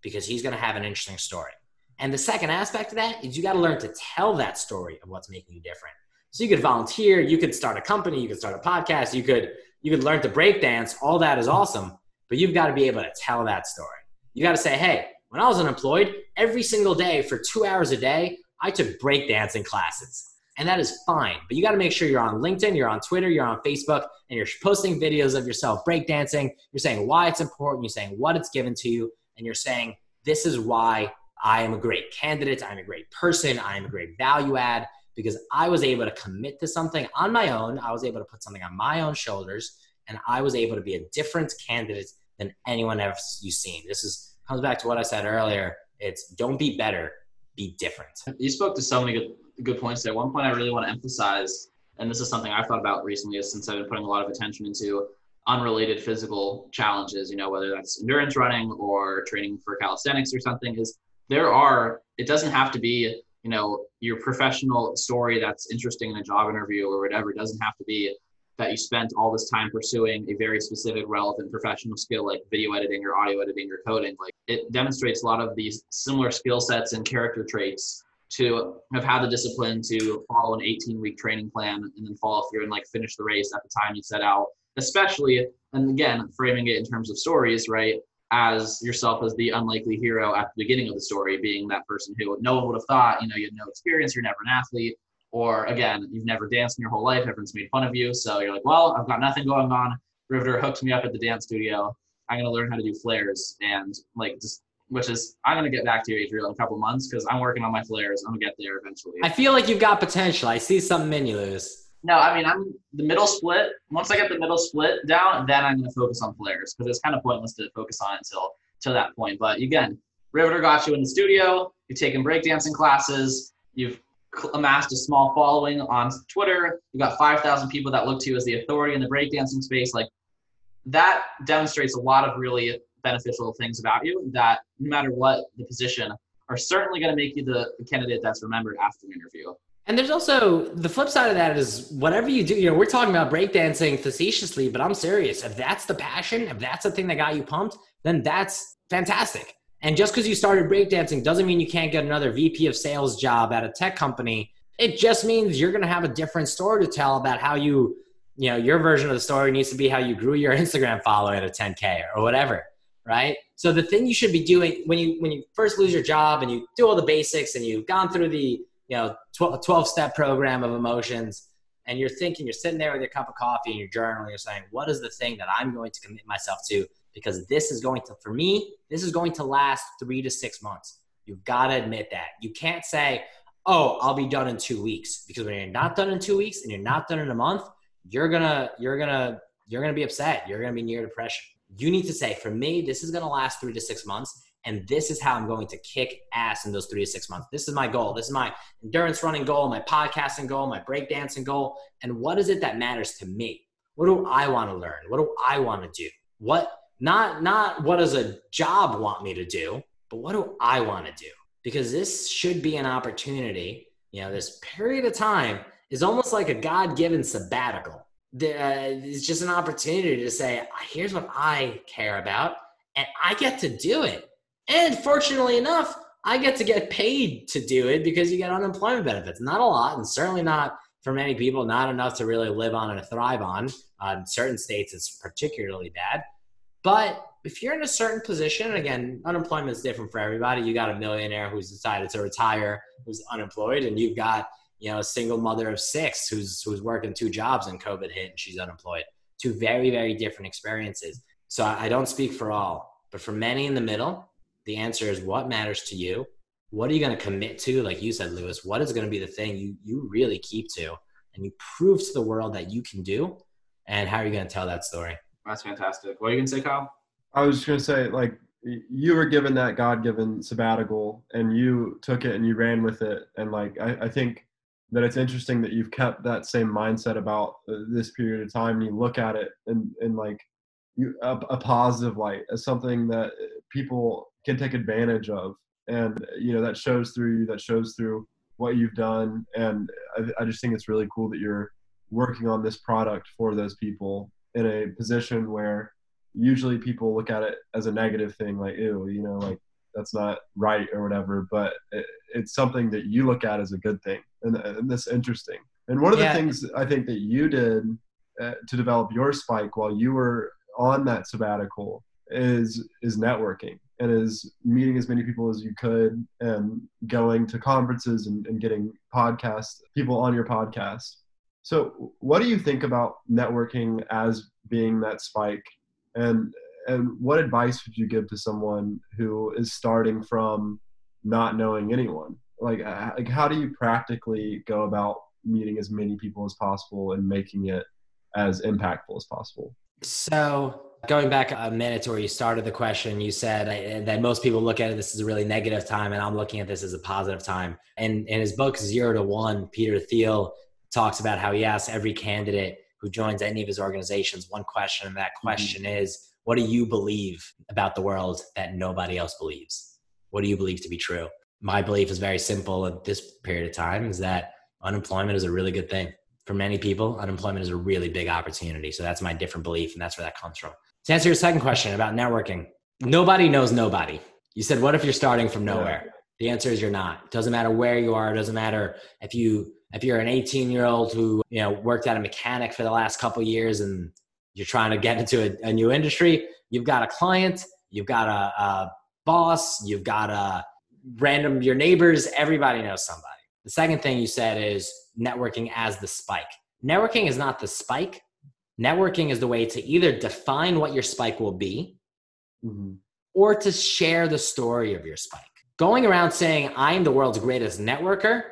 because he's going to have an interesting story. And the second aspect of that is you got to learn to tell that story of what's making you different. So you could volunteer, you could start a company, you could start a podcast, you could you could learn to break dance. All that is awesome, but you've got to be able to tell that story. You got to say, "Hey, when I was unemployed, every single day for 2 hours a day, I took breakdancing classes." And that is fine, but you got to make sure you're on LinkedIn, you're on Twitter, you're on Facebook, and you're posting videos of yourself breakdancing. You're saying why it's important, you're saying what it's given to you, and you're saying, this is why I am a great candidate, I'm a great person, I am a great value add because I was able to commit to something on my own. I was able to put something on my own shoulders, and I was able to be a different candidate than anyone else you've seen. This is comes back to what I said earlier. It's don't be better, be different. You spoke to so many good good points there. One point I really want to emphasize, and this is something I've thought about recently, is since I've been putting a lot of attention into unrelated physical challenges, you know, whether that's endurance running or training for calisthenics or something, is there are, it doesn't have to be, you know, your professional story that's interesting in a job interview or whatever. It doesn't have to be that you spent all this time pursuing a very specific, relevant professional skill like video editing or audio editing or coding. Like it demonstrates a lot of these similar skill sets and character traits to have had the discipline to follow an 18 week training plan and then follow through and like finish the race at the time you set out especially, and again, framing it in terms of stories, right? As yourself as the unlikely hero at the beginning of the story, being that person who no one would have thought, you know, you had no experience, you're never an athlete, or again, you've never danced in your whole life, everyone's made fun of you. So you're like, well, I've got nothing going on. Riveter hooked me up at the dance studio. I'm gonna learn how to do flares and like just which is I'm gonna get back to you, Adriel, in a couple months because I'm working on my flares. I'm gonna get there eventually. I feel like you've got potential. I see something in you, Lewis. No, I mean I'm the middle split. Once I get the middle split down, then I'm going to focus on flares because it's kind of pointless to focus on until till that point. But again, Riveter got you in the studio. You've taken breakdancing classes. You've amassed a small following on Twitter. You've got 5,000 people that look to you as the authority in the breakdancing space. Like that demonstrates a lot of really beneficial things about you that no matter what the position are certainly going to make you the, the candidate that's remembered after the interview. And there's also the flip side of that is whatever you do, you know, we're talking about breakdancing facetiously, but I'm serious. If that's the passion, if that's the thing that got you pumped, then that's fantastic. And just because you started breakdancing doesn't mean you can't get another VP of sales job at a tech company. It just means you're going to have a different story to tell about how you, you know, your version of the story needs to be how you grew your <laughs> Instagram following at a 10K or whatever, right? So the thing you should be doing when you when you first lose your job and you do all the basics and you've gone through the you know 12 step program of emotions and you're thinking, you're sitting there with your cup of coffee and your journal, you're saying, what is the thing that I'm going to commit myself to? Because this is going to, for me, this is going to last three to six months. You've got to admit that. You can't say, oh, I'll be done in two weeks. Because when you're not done in two weeks and you're not done in a month, you're gonna, you're gonna, you're gonna be upset. You're gonna be near depression. You need to say, for me, this is gonna last three to six months and this is how I'm going to kick ass in those three to six months. This is my goal. This is my endurance running goal, my podcasting goal, my breakdancing goal. And what is it that matters to me? What do I want to learn? What do I want to do? What not not what does a job want me to do, but what do I want to do? Because this should be an opportunity. You know, this period of time is almost like a God-given sabbatical. Uh, it's just an opportunity to say, here's what I care about, and I get to do it and fortunately enough, I get to get paid to do it because you get unemployment benefits. Not a lot, and certainly not for many people, not enough to really live on and thrive on. Uh, in certain states, it's particularly bad. But if you're in a certain position, again, unemployment is different for everybody. You got a millionaire who's decided to retire, who's unemployed, and you've got you know a single mother of six who's who's working two jobs and COVID hit and she's unemployed. Two very very different experiences. So I don't speak for all, but for many in the middle, the answer is what matters to you. What are you going to commit to? Like you said, Lewis, what is going to be the thing you, you really keep to and you prove to the world that you can do? And how are you going to tell that story? That's fantastic. What are you going to say, Kyle? I was just going to say, like, you were given that God given sabbatical and you took it and you ran with it. And, like, I, I think that it's interesting that you've kept that same mindset about uh, this period of time and you look at it and, and like, you, a, a positive light as something that people can take advantage of. And you know that shows through you that shows through what you've done. And I, I, just think it's really cool that you're working on this product for those people in a position where usually people look at it as a negative thing like ew you know like that's not right or whatever. But it, it's something that you look at as a good thing. And, and that's interesting. And one of yeah. the things i think that you did uh, to develop your spike while you were on that sabbatical is is networking and is meeting as many people as you could and going to conferences and, and getting podcast people on your podcast. So what do you think about networking as being that spike? And and what advice would you give to someone who is starting from not knowing anyone? Like uh, like how do you practically go about meeting as many people as possible and making it as impactful as possible? So Going back a minute to where you started the question, you said that most people look at it this as a really negative time, and I'm looking at this as a positive time. And in his book Zero to One, Peter Thiel talks about how he asks every candidate who joins any of his organizations one question, and that mm-hmm. question mm-hmm. is, "What do you believe about the world that nobody else believes? What do you believe to be true?" My belief is very simple at this period of time: is that unemployment is a really good thing for many people. Unemployment is a really big opportunity. So that's my different belief, and that's where that comes from. To answer your second question about networking, nobody knows nobody. You said, what if you're starting from nowhere? The answer is you're not. It doesn't matter where you are. It doesn't matter if you if you're an 18 year old who you know worked at a mechanic for the last couple years and you're trying to get <laughs> into a, a, new industry. You've got a client. You've got a, a boss. You've got a random your neighbors. Everybody knows somebody. The second thing you said is networking as the spike. Networking is not the spike. Networking is the way to either define what your spike will be mm-hmm. or to share the story of your spike. Going around saying, I'm the world's greatest networker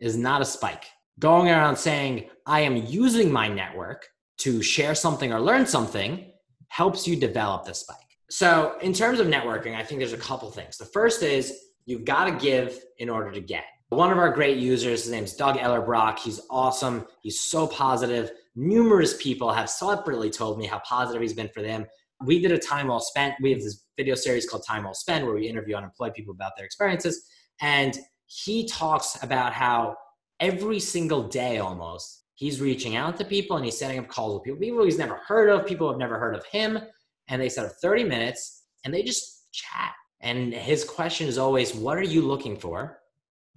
is not a spike. Going around saying, I am using my network to share something or learn something helps you develop the spike. So, in terms of networking, I think there's a couple things. The first is you've got to give in order to get. One of our great users, his name's Doug Ellerbrock. He's awesome. He's so positive numerous people have separately told me how positive he's been for them. We did a time well spent. We have this video series called Time Well Spent where we interview unemployed people about their experiences. And he talks about how every single day almost he's reaching out to people and he's setting up calls with people, people he's never heard of, people have never heard of him. And they set up 30 minutes and they just chat. And his question is always, What are you looking for?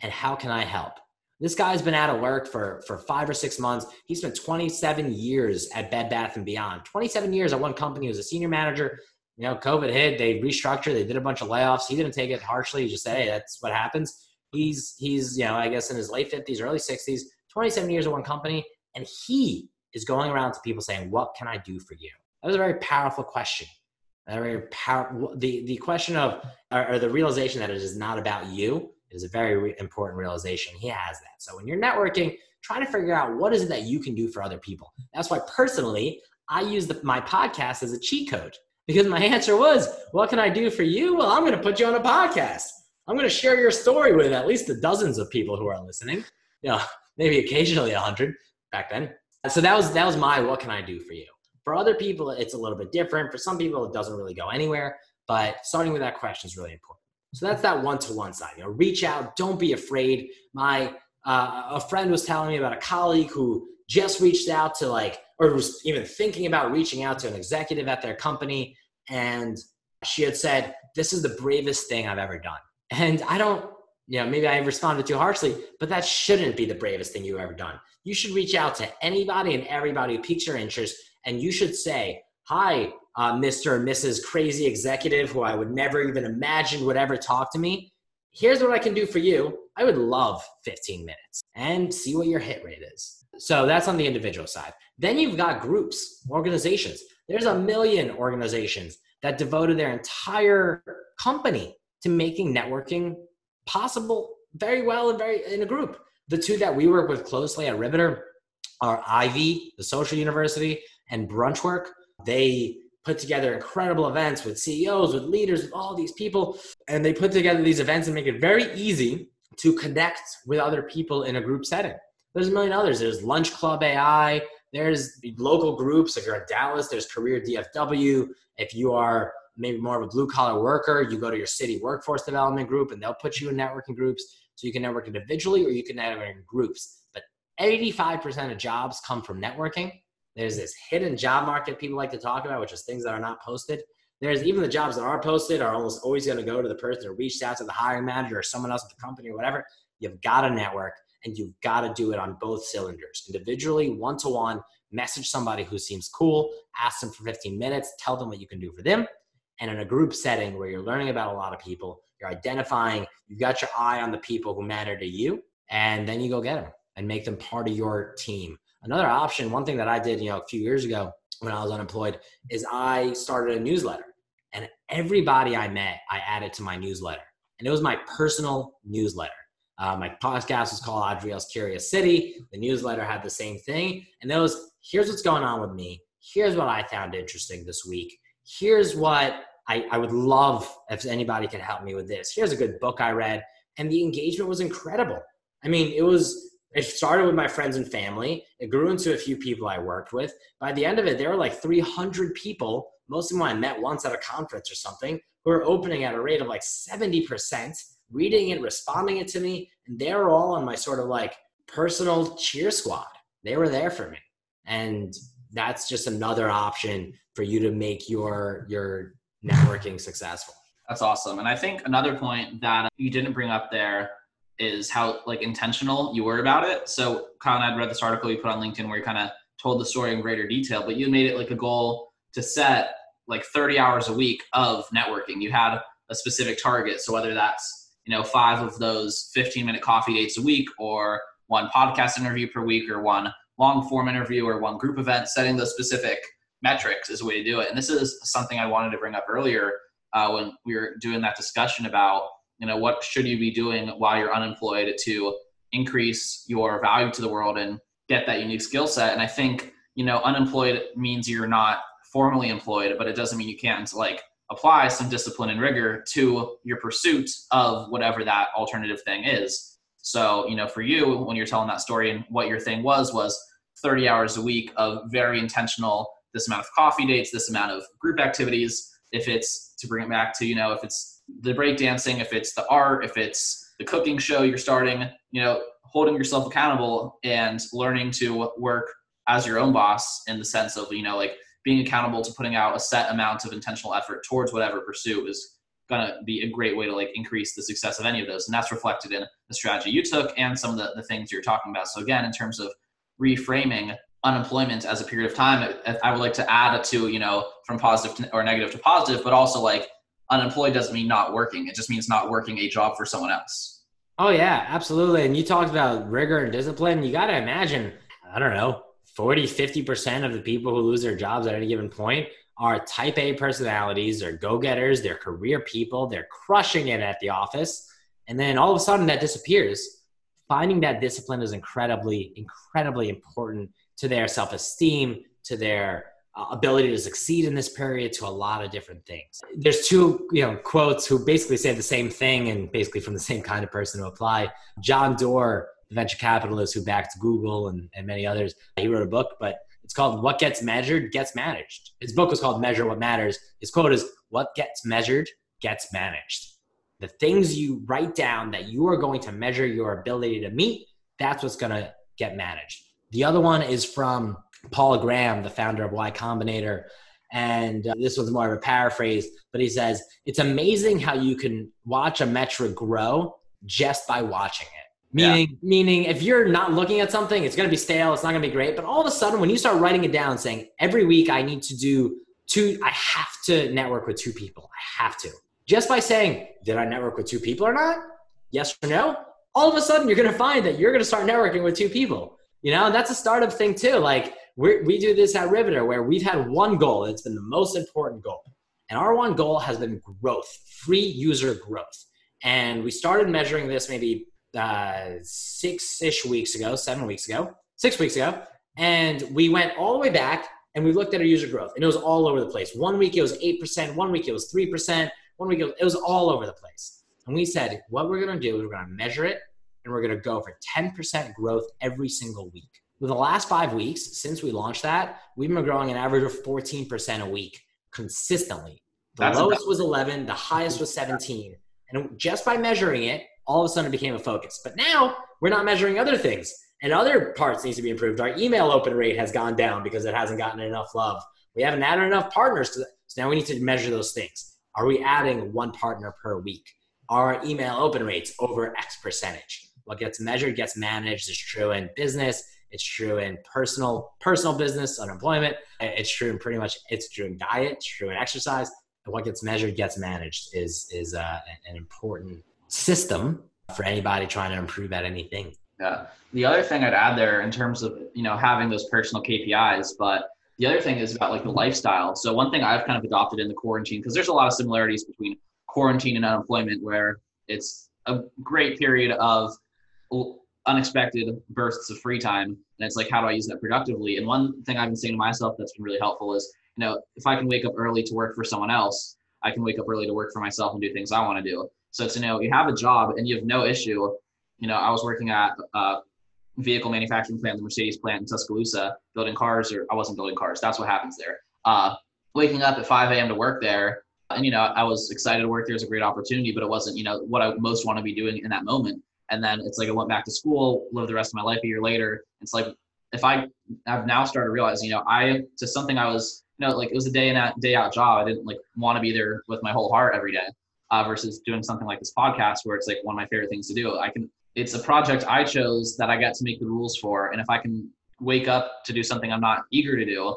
And how can I help? This guy's been out of work for, for five or six months. He spent 27 years at Bed Bath and Beyond. 27 years at one company. He was a senior manager. You know, COVID hit. They restructured. They did a bunch of layoffs. He didn't take it harshly. He just said, "Hey, that's what happens." He's he's you know, I guess in his late 50s, early 60s. 27 years at one company, And he is going around to people saying, What can I do for you? That was a very powerful question. A very power, the, the question of, or, or the realization that it is not about you is a very re- important realization. He has that. So when you're networking, try to figure out what is it that you can do for other people. That's why personally, I use the, my podcast as a cheat code because my answer was, What can I do for you? Well, I'm going to put you on a podcast. I'm going to share your story with at least the dozens of people who are listening. You know, maybe occasionally a hundred back then. So that was that was my what can I do for you? For other people, it's a little bit different. For some people, it doesn't really go anywhere. But starting with that question is really important. So that's that one-to-one side. You know, reach out. Don't be afraid. My uh, a friend was telling me about a colleague who just reached out to like, or was even thinking about reaching out to an executive at their company, and she had said, "This is the bravest thing I've ever done." And I don't, you know, maybe I responded too harshly, but that shouldn't be the bravest thing you've ever done. You should reach out to anybody and everybody who piques your interest, and you should say, Hi, uh, Mr. and Mrs. Crazy Executive, who I would never even imagine would ever talk to me. Here's what I can do for you. I would love 15 minutes and see what your hit rate is. So that's on the individual side. Then you've got groups, organizations. There's a million organizations that devoted their entire company to making networking possible very well and very in a group. The two that we work with closely at Riveter are Ivy, the social university, and Brunchwork. They put together incredible events with CEOs, with leaders, with all these people, and they put together these events and make it very easy to connect with other people in a group setting. There's a million others. There's Lunchclub AI. There's local groups. If you're in Dallas, there's Career DFW. If you are maybe more of a blue collar worker, you go to your city workforce development group and they'll put you in networking groups. So you can network individually or you can network in groups. But 85% of jobs come from networking. There's this hidden job market people like to talk about, which is things that are not posted. There's even the jobs that are posted are almost always going to go to the person who reached out to the hiring manager or someone else at the company or whatever. You've got to network and you've got to do it on both cylinders individually, one to one. Message somebody who seems cool, ask them for 15 minutes, tell them what you can do for them and in a group setting where you're learning about a lot of people, you're identifying, you've got your eye on the people who matter to you, and then you go get them and make them part of your team. Another option, one thing that I did, you know, a few years ago when I was unemployed, is I started a newsletter. And everybody I met, I added to my newsletter. And it was my personal newsletter. Uh, my podcast was called Adriel's Curious City. The newsletter had the same thing. And that was here's what's going on with me. Here's what I found interesting this week. Here's what I, I would love if anybody could help me with this. Here's a good book I read. And the engagement was incredible. I mean, it was, it started with my friends and family. It grew into a few people I worked with. By the end of it, there were like 300 people, most of them I met once at a conference or something, who were opening at a rate of like 70%, reading it, responding it to me. And they were all on my sort of like personal cheer squad. They were there for me. And that's just another option for you to make your your networking successful. That's awesome. And I think another point that you didn't bring up there is how like intentional you were about it. So Kyle and I read this article you put on LinkedIn where you kind of told the story in greater detail, but you made it like a goal to set like 30 hours a week of networking. You had a specific target. So whether that's, you know, five of those 15 minute coffee dates a week or one podcast interview per week or one long form interview or one group event, setting those specific metrics is a way to do it. And this is something I wanted to bring up earlier uh, when we were doing that discussion about, you know, what should you be doing while you're unemployed to increase your value to the world and get that unique skill set. And I think, you know, unemployed means you're not formally employed, but it doesn't mean you can't like apply some discipline and rigor to your pursuit of whatever that alternative thing is. So, you know, for you, when you're telling that story and what your thing was, was 30 hours a week of very intentional this amount of coffee dates, this amount of group activities. If it's to bring it back to, you know, if it's the breakdancing, if it's the art, if it's the cooking show you're starting, you know, holding yourself accountable and learning to work as your own boss in the sense of, you know, like being accountable to putting out a set amount of intentional effort towards whatever pursuit is going to be a great way to like increase the success of any of those. And that's reflected in the strategy you took and some of the, the things you're talking about. So again, in terms of reframing unemployment as a period of time i would like to add to you know from positive to, or negative to positive but also like unemployed doesn't mean not working. It just means not working a job for someone else. Oh yeah absolutely. And you talked about rigor and discipline. You got to imagine i don't know 40, 50% of the people who lose their jobs at any given point are type A personalities, they're go getters, they're career people, they're crushing it at the office. And then all of a sudden that disappears. Finding that discipline is incredibly, incredibly important to their self esteem, to their Uh, ability to succeed in this period to a lot of different things. There's two, you know, quotes who basically say the same thing and basically from the same kind of person to apply. John Doerr, the venture capitalist who backed Google and, and many others, he wrote a book, but it's called What Gets Measured Gets Managed. His book was called Measure What Matters. His quote is What gets measured gets managed. The things you write down that you are going to measure your ability to meet, that's what's going to get managed. The other one is from Paul Graham, the founder of Y Combinator. And uh, this was more of a paraphrase, but he says, It's amazing how you can watch a metric grow just by watching it. Meaning, yeah. meaning if you're not looking at something, it's going to be stale. It's not going to be great. But all of a sudden, when you start writing it down, saying every week I need to do two, I have to network with two people. I have to. Just by saying, did I network with two people or not? Yes or no? All of a sudden, you're going to find that you're going to start networking with two people. You know, and that's a startup thing too. Like we do this at Riveter where we've had one goal. It's been the most important goal. And our one goal has been growth, free user growth. And we started measuring this maybe uh, six ish weeks ago, seven weeks ago, six weeks ago. And we went all the way back and we looked at our user growth and it was all over the place. One week it was 8%, one week it was 3%, one week it was, it was all over the place. And we said, what we're going to do is we're going to measure it and we're going to go for 10% growth every single week. With the last five weeks since we launched that, we've been growing an average of 14% a week consistently. The That's lowest was 11, the highest was 17. And just by measuring it, all of a sudden it became a focus. But now we're not measuring other things. And other parts needs to be improved. Our email open rate has gone down because it hasn't gotten enough love. We haven't added enough partners to that. So now we need to measure those things. Are we adding one partner per week? Are our email open rates over X percentage? What gets measured gets managed is true in business it's true in personal personal business, unemployment. It's true in pretty much it's true in diet. It's true in exercise. And what gets measured gets managed is is uh, an important system for anybody trying to improve at anything. Yeah. The other thing I'd add there in terms of you know having those personal KPIs, but the other thing is about like the lifestyle. So one thing I've kind of adopted in the quarantine because there's a lot of similarities between quarantine and unemployment, where it's a great period of unexpected bursts of free time. And it's like how do i use that productively? And one thing i've been saying to myself that's been really helpful is you know if i can wake up early to work for someone else i can wake up early to work for myself and do things i want to do. So it's you know you have a job and you have no issue you know i was working at a vehicle manufacturing plant the mercedes plant in tuscaloosa building cars or i wasn't building cars that's what happens there. Uh, waking up at 5 a.m to work there and you know i was excited to work there it was a great opportunity but it wasn't you know what i most want to be doing in that moment and then it's like I went back to school, lived the rest of my life a year later. It's like if I I've now started realizing, you know, I to something I was, you know, like it was a day in out day out job. I didn't like want to be there with my whole heart every day. Uh, versus doing something like this podcast where it's like one of my favorite things to do. I can it's a project I chose that I got to make the rules for. And if I can wake up to do something I'm not eager to do,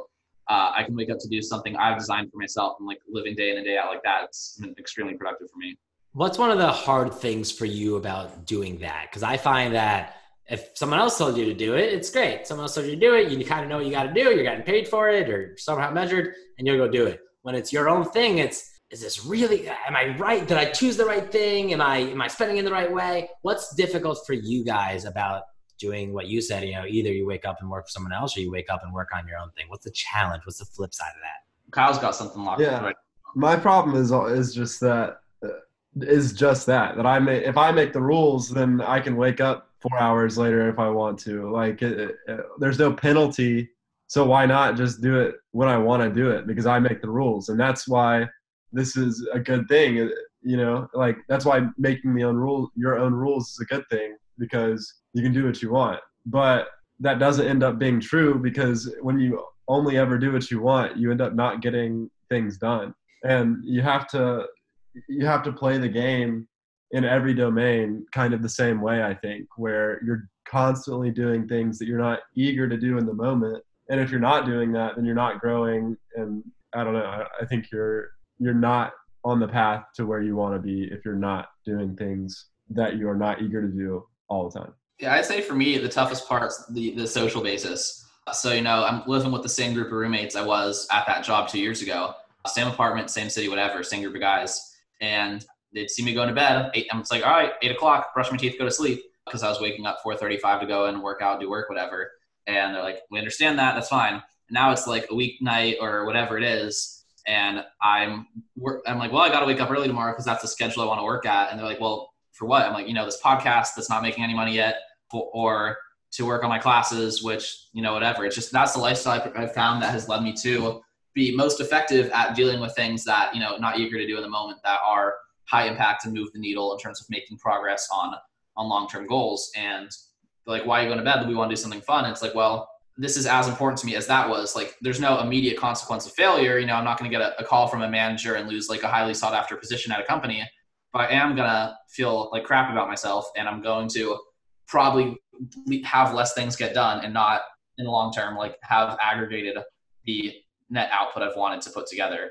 uh, I can wake up to do something I've designed for myself and like living day in and day out like that. It's been extremely productive for me. What's one of the hard things for you about doing that? Because I find that if someone else told you to do it, it's great. Someone else told you to do it, you kind of know what you got to do. You're getting paid for it or somehow measured, and you'll go do it. When it's your own thing, it's is this really? Am I right? Did I choose the right thing? Am I am I spending in the right way? What's difficult for you guys about doing what you said? You know, either you wake up and work for someone else, or you wake up and work on your own thing. What's the challenge? What's the flip side of that? Kyle's got something locked. Yeah, right. my problem is is just that is just that that I may if I make the rules, then I can wake up four hours later if I want to. Like it, it, there's no penalty, so why not just do it when I want to do it because I make the rules, and that's why this is a good thing. You know, like that's why making the own rule your own rules is a good thing because you can do what you want. But that doesn't end up being true because when you only ever do what you want, you end up not getting things done. And you have to you have to play the game in every domain kind of the same way i think where you're constantly doing things that you're not eager to do in the moment and if you're not doing that then you're not growing and i don't know i, think you're you're not on the path to where you want to be if you're not doing things that you are not eager to do all the time yeah i'd say for me the toughest part's the the social basis So, you know, I'm living with the same group of roommates I was at that job two years ago. Same apartment, same city, whatever, same group of guys. And they'd see me going to bed. Eight, I'm like, all right, eight o'clock, brush my teeth, go to sleep. Because I was waking up 4:35 to go and work out, do work, whatever. And they're like, we understand that, that's fine. And now it's like a weeknight or whatever it is, and I'm I'm like, well, I got to wake up early tomorrow because that's the schedule I want to work at. And they're like, well, for what? I'm like, you know, this podcast that's not making any money yet, or to work on my classes, which you know, whatever. It's just that's the lifestyle I've found that has led me to be most effective at dealing with things that you know not eager to do in the moment that are high impact and move the needle in terms of making progress on on long term goals. And like, why are you going to bed? We want to do something fun. And it's like, well, this is as important to me as that was. Like, there's no immediate consequence of failure. You know, I'm not going to get a, a call from a manager and lose like a highly sought after position at a company. But I am gonna feel like crap about myself, and I'm going to probably have less things get done and not in the long term like have aggregated the net output I've wanted to put together.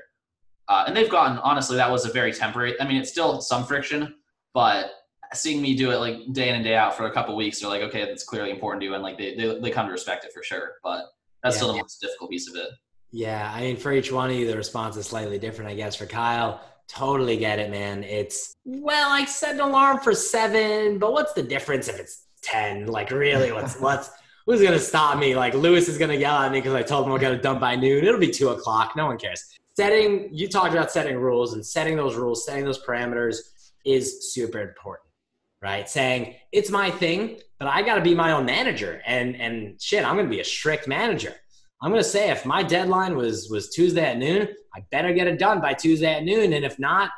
Uh, and they've gotten honestly that was a very temporary. I mean, it's still some friction, but seeing me do it like day in and day out for a couple weeks, they're like, okay, that's clearly important to you, and like they they, they come to respect it for sure. But that's yeah, still the yeah. most difficult piece of it. Yeah, I mean, for each one of you, the response is slightly different, I guess. For Kyle, totally get it, man. It's well, I set an alarm for seven, but what's the difference if it's ten? Like, really, what's <laughs> what's who's gonna stop me? Like, Lewis is gonna yell at me because I told him I got to dump by noon. It'll be two o'clock. No one cares. Setting you talked about setting rules and setting those rules, setting those parameters is super important right? Saying it's my thing, but I got to be my own manager. And and shit, I'm to be a strict manager. I'm to say if my deadline was was Tuesday at noon, I better get it done by Tuesday at noon. And if not,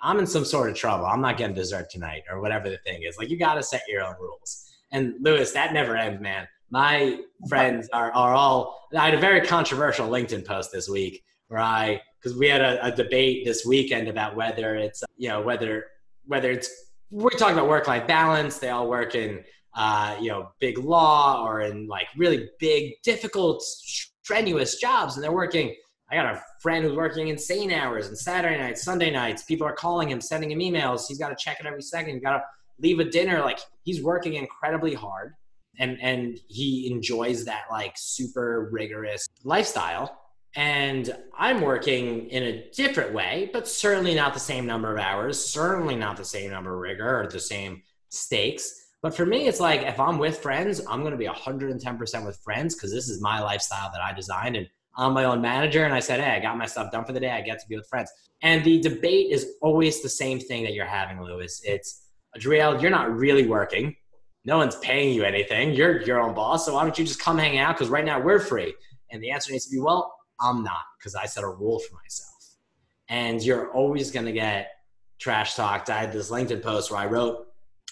I'm in some sort of trouble. I'm not getting dessert tonight or whatever the thing is. Like you got to set your own rules. And Lewis, that never ends, man. My friends are, are all. I had a very controversial LinkedIn post this week where I because we had a, a debate this weekend about whether it's you know whether whether it's we're talking about work life balance. They all work in, uh, you know, big law or in like really big, difficult, strenuous jobs. And they're working. I got a friend who's working insane hours and Saturday nights, Sunday nights. People are calling him, sending him emails. He's got to check it every second. he's got to leave a dinner. Like he's working incredibly hard and, and he enjoys that like super rigorous lifestyle and I'm working in a different way, but certainly not the same number of hours, certainly not the same number of rigor or the same stakes. But for me, it's like if I'm with friends, I'm going to be 110% with friends because this is my lifestyle that I designed. And I'm my own manager. And I said, hey, I got my stuff done for the day. I get to be with friends. And the debate is always the same thing that you're having, Lewis. It's, Adriel, you're not really working. No one's paying you anything. You're your own boss. So why don't you just come hang out? Because right now we're free. And the answer needs to be, well, I'm not because I set a rule for myself. And you're always going to get trash talked. I had this LinkedIn post where I wrote,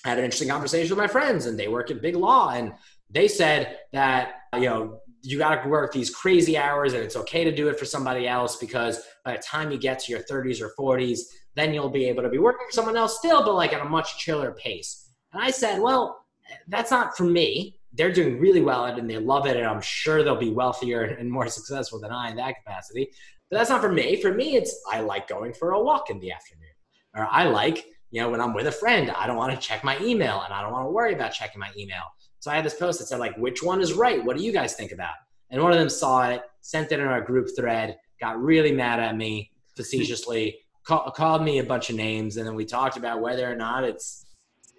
I had an interesting conversation with my friends and they work in big law. And they said that, you know, you got to work these crazy hours and it's okay to do it for somebody else because by the time you get to your 30s or 40s, then you'll be able to be working for someone else still, but like at a much chiller pace. And I said, well, that's not for me. They're doing really well and they love it and i'm sure they'll be wealthier and more <laughs> successful than i in that capacity. But that's not for me. For me it's i like going for a walk in the afternoon. Or i like you know when i'm with a friend i don't want to check my email and i don't want to worry about checking my email. So i had this post that said like which one is right? What do you guys think about? And one of them saw it sent it in our group thread got really mad at me facetiously call, called me a bunch of names and then we talked about whether or not it's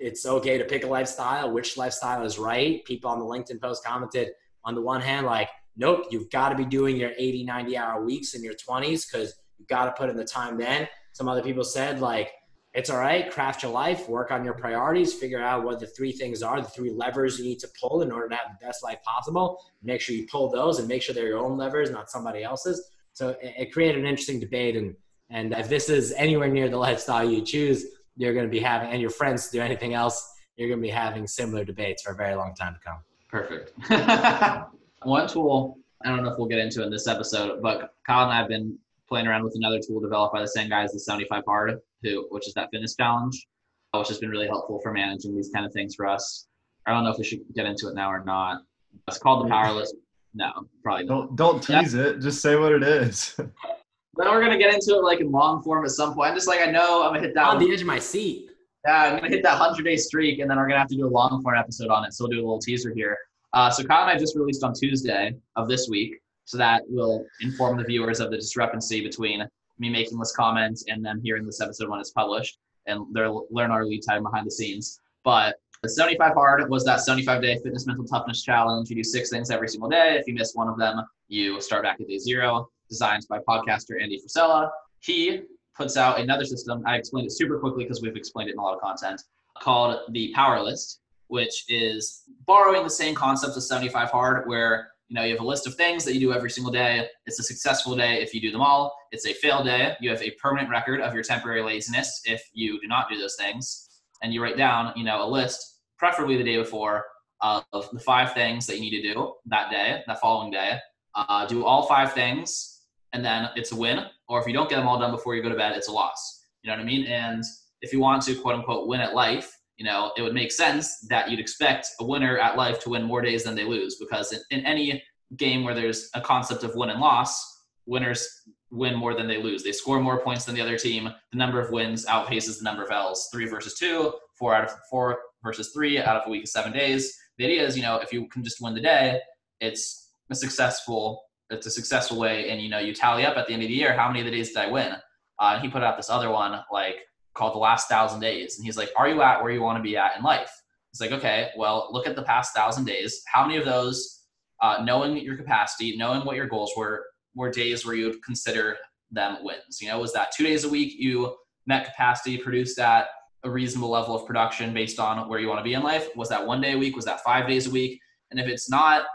it's okay to pick a lifestyle, which lifestyle is right. People on the LinkedIn post commented on the one hand, like, nope, you've got to be doing your 80, 90 hour weeks in your 20s because you've got to put in the time then. Some other people said, like, it's all right, craft your life, work on your priorities, figure out what the three things are, the three levers you need to pull in order to have the best life possible. Make sure you pull those and make sure they're your own levers, not somebody else's. So it, it created an interesting debate. And, and if this is anywhere near the lifestyle you choose, you're going to be having, and your friends do anything else, you're going to be having similar debates for a very long time to come. Perfect. <laughs> One tool, I don't know if we'll get into in this episode, but Kyle and I have been playing around with another tool developed by the same guy as the 75 Hard, who, which is that fitness challenge, uh, which has been really helpful for managing these kind of things for us. I don't know if we should get into it now or not. It's called the Power List. No, probably not. Don't don't tease yeah. it. Just say what it is. <laughs> Then we're gonna get into it like in long form at some point. I'm just like I know I'm gonna hit that on the edge of my seat. Yeah, I'm gonna hit that hundred day streak, and then we're gonna have to do a long form episode on it. So we'll do a little teaser here. Uh, so Kyle and I just released on Tuesday of this week, so that will inform the viewers of the discrepancy between me making this comment and them hearing this episode when it's published, and they'll learn our lead time behind the scenes. But the 75 hard was that 75 day fitness mental toughness challenge. You do six things every single day. If you miss one of them, you start back at day zero. Designed by podcaster Andy Frisella. He puts out another system. I explained it super quickly because we've explained it in a lot of content called the Power List, which is borrowing the same concept as 75 hard, where you know you have a list of things that you do every single day. It's a successful day if you do them all. It's a fail day. You have a permanent record of your temporary laziness if you do not do those things, and you write down you know a list, preferably the day before, of the five things that you need to do that day, that following day. Uh, do all five things and then it's a win. Or if you don't get them all done before you go to bed, it's a loss. You know what I mean? And if you want to quote unquote win at life, you know, it would make sense that you'd expect a winner at life to win more days than they lose because in, in any game where there's a concept of win and loss, winners win more than they lose. They score more points than the other team. The number of wins outpaces the number of L's. Three versus two, four out of four versus three out of a week of seven days. The idea is, you know, if you can just win the day, it's a successful it's a successful way and you know you tally up at the end of the year how many of the days did i win. Uh, and he put out this other one like called the last thousand days. And he's like are you at where you want to be at in life? It's like okay well look at the past thousand days. How many of those uh, knowing your capacity knowing what your goals were were days where you would consider them wins? You know was that two days a week you met capacity produced at a reasonable level of production based on where you want to be in life? Was that one day a week? Was that five days a week? And if it's not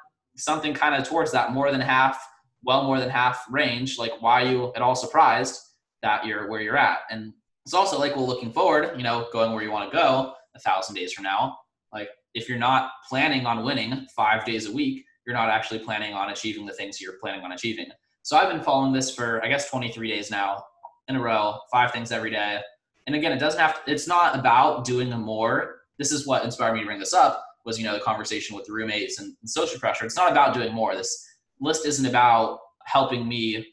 something kind of towards that more than half, well more than half range, like why are you at all surprised that you're where you're at? And it's also like, well, looking forward, you know, going where you want to go a thousand days from now. Like if you're not planning on winning five days a week, you're not actually planning on achieving the things you're planning on achieving. So I've been following this for I guess 23 days now in a row, five things every day. And again, it doesn't have to, it's not about doing more. This is what inspired me to bring this up was you know the conversation with the roommates and, social pressure. It's not about doing more. This list isn't about helping me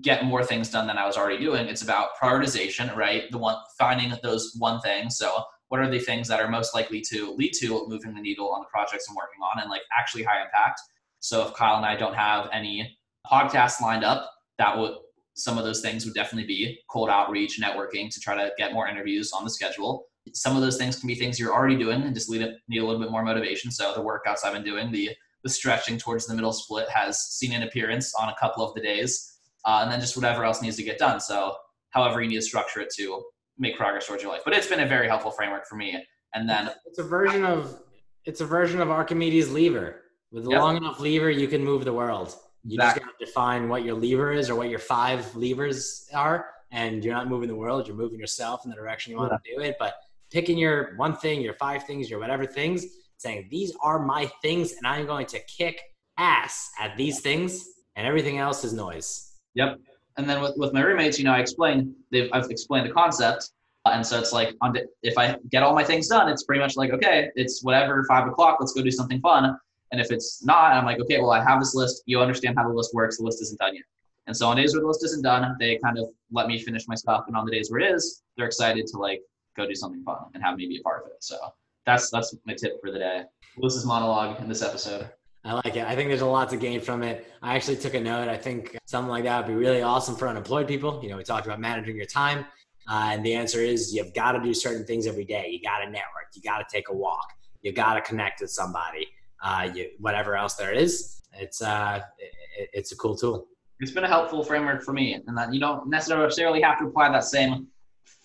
get more things done than I was already doing. It's about prioritization, right? The one finding those one things. So what are the things that are most likely to lead to moving the needle on the projects I'm working on and like actually high impact. So if Kyle and I don't have any podcasts lined up, that would some of those things would definitely be cold outreach, networking to try to get more interviews on the schedule some of those things can be things you're already doing and just need a, need a little bit more motivation. So the workouts I've been doing, the the stretching towards the middle split has seen an appearance on a couple of the days, uh, and then just whatever else needs to get done. So however you need to structure it to make progress towards your life. But it's been a very helpful framework for me. And then it's a version of it's a version of Archimedes' lever. With a yep. long enough lever, you can move the world. You exactly. just got to define what your lever is or what your five levers are, and you're not moving the world. You're moving yourself in the direction you want yeah. to do it. But picking your one thing, your five things, your whatever things, saying these are my things, and I'm going to kick ass at these things, and everything else is noise. Yep. And then with, with my roommates, you know, I explain they've I've explained the concept, uh, and so it's like if I get all my things done, it's pretty much like okay, it's whatever five o'clock, let's go do something fun. And if it's not, I'm like, okay, well, I have this list. You understand how the list works. The list isn't done yet. And so on days where the list isn't done, they kind of let me finish my stuff. And on the days where it is, they're excited to like go do something fun and have me be a part of it. So that's that's my tip for the day. Lewis's monologue in this episode. I like it. I think there's a lot to gain from it. I actually took a note. I think something like that would be really awesome for unemployed people. You know, we talked about managing your time, uh, and the answer is you've got to do certain things every day. You got to network. You got to take a walk. You got to connect with somebody. Uh, you, whatever else there is, it's uh, it, it's a cool tool. It's been a helpful framework for me, and that you don't necessarily have to apply that same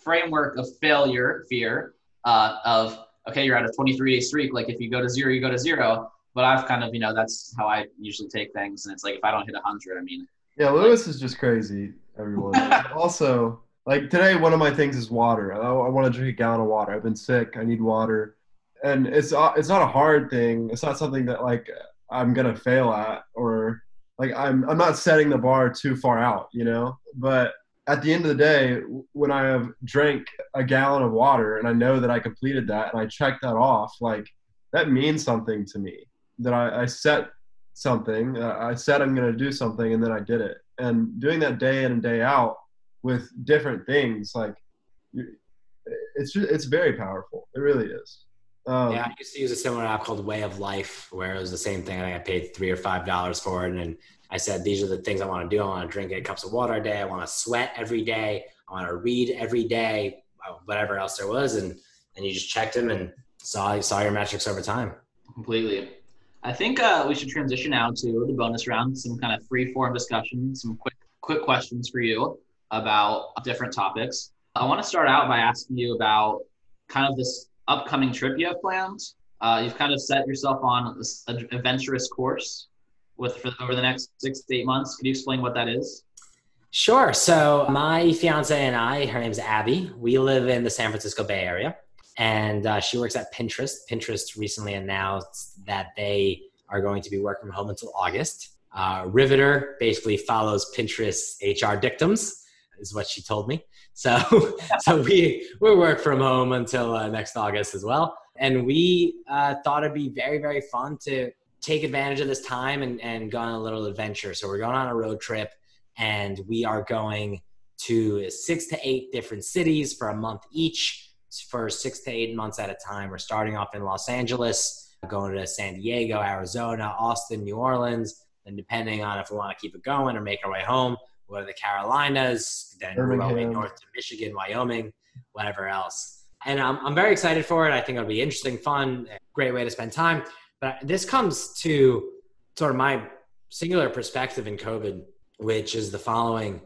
framework of failure fear uh, of okay you're at a 23 day streak. Like if you go to zero you go to zero. But i've kind of you know that's how i usually take things. And it's like if i don't hit 100 i mean yeah lewis like, is just crazy everyone. <laughs> Also like today one of my things is water. I, I want to drink a gallon of water. I've been sick. I need water. And it's uh, it's not a hard thing. It's not something that like i'm gonna fail at or like i'm i'm not setting the bar too far out you know? But at the end of the day, when I have drank a gallon of water and I know that I completed that and I check that off, like that means something to me. That I, I set something, uh, I said I'm going to do something, and then I did it. And doing that day in and day out with different things, like it's just, it's very powerful. It really is. Um, yeah, I used to use a similar app called Way of Life, where it was the same thing. I think I paid three or five dollars for it, and I said, "These are the things I want to do. I want to drink eight cups of water a day. I want to sweat every day. I want to read every day. uh, Whatever else there was." And and you just checked them and saw saw your metrics over time. Completely. I think uh, we should transition now to the bonus round, some kind of free form discussion, some quick quick questions for you about different topics. I want to start out by asking you about kind of this upcoming trip you have planned. Uh, you've kind of set yourself on this adventurous course with for over the next six to eight months. Can you explain what that is? Sure. So my fiance and I, her name's Abby. We live in the San Francisco Bay Area, and uh, she works at Pinterest. Pinterest recently announced that they are going to be working from home until August. Uh, Riveter basically follows Pinterest HR dictums, is what she told me. <laughs> So, so we we work from home until uh, next August as well. And we uh, thought it'd be very very fun to take advantage of this time and, and go on a little adventure. So we're going on a road trip and we are going to six to eight different cities for a month each for six to eight months at a time. We're starting off in Los Angeles, going to San Diego, Arizona, Austin, New Orleans, and depending on if we want to keep it going or make our way home, we'll go to the Carolinas, then Birmingham. north to Michigan, Wyoming, whatever else. And I'm, I'm very excited for it. I think it'll be interesting, fun, great way to spend time. But this comes to sort of my singular perspective in COVID, which is the following.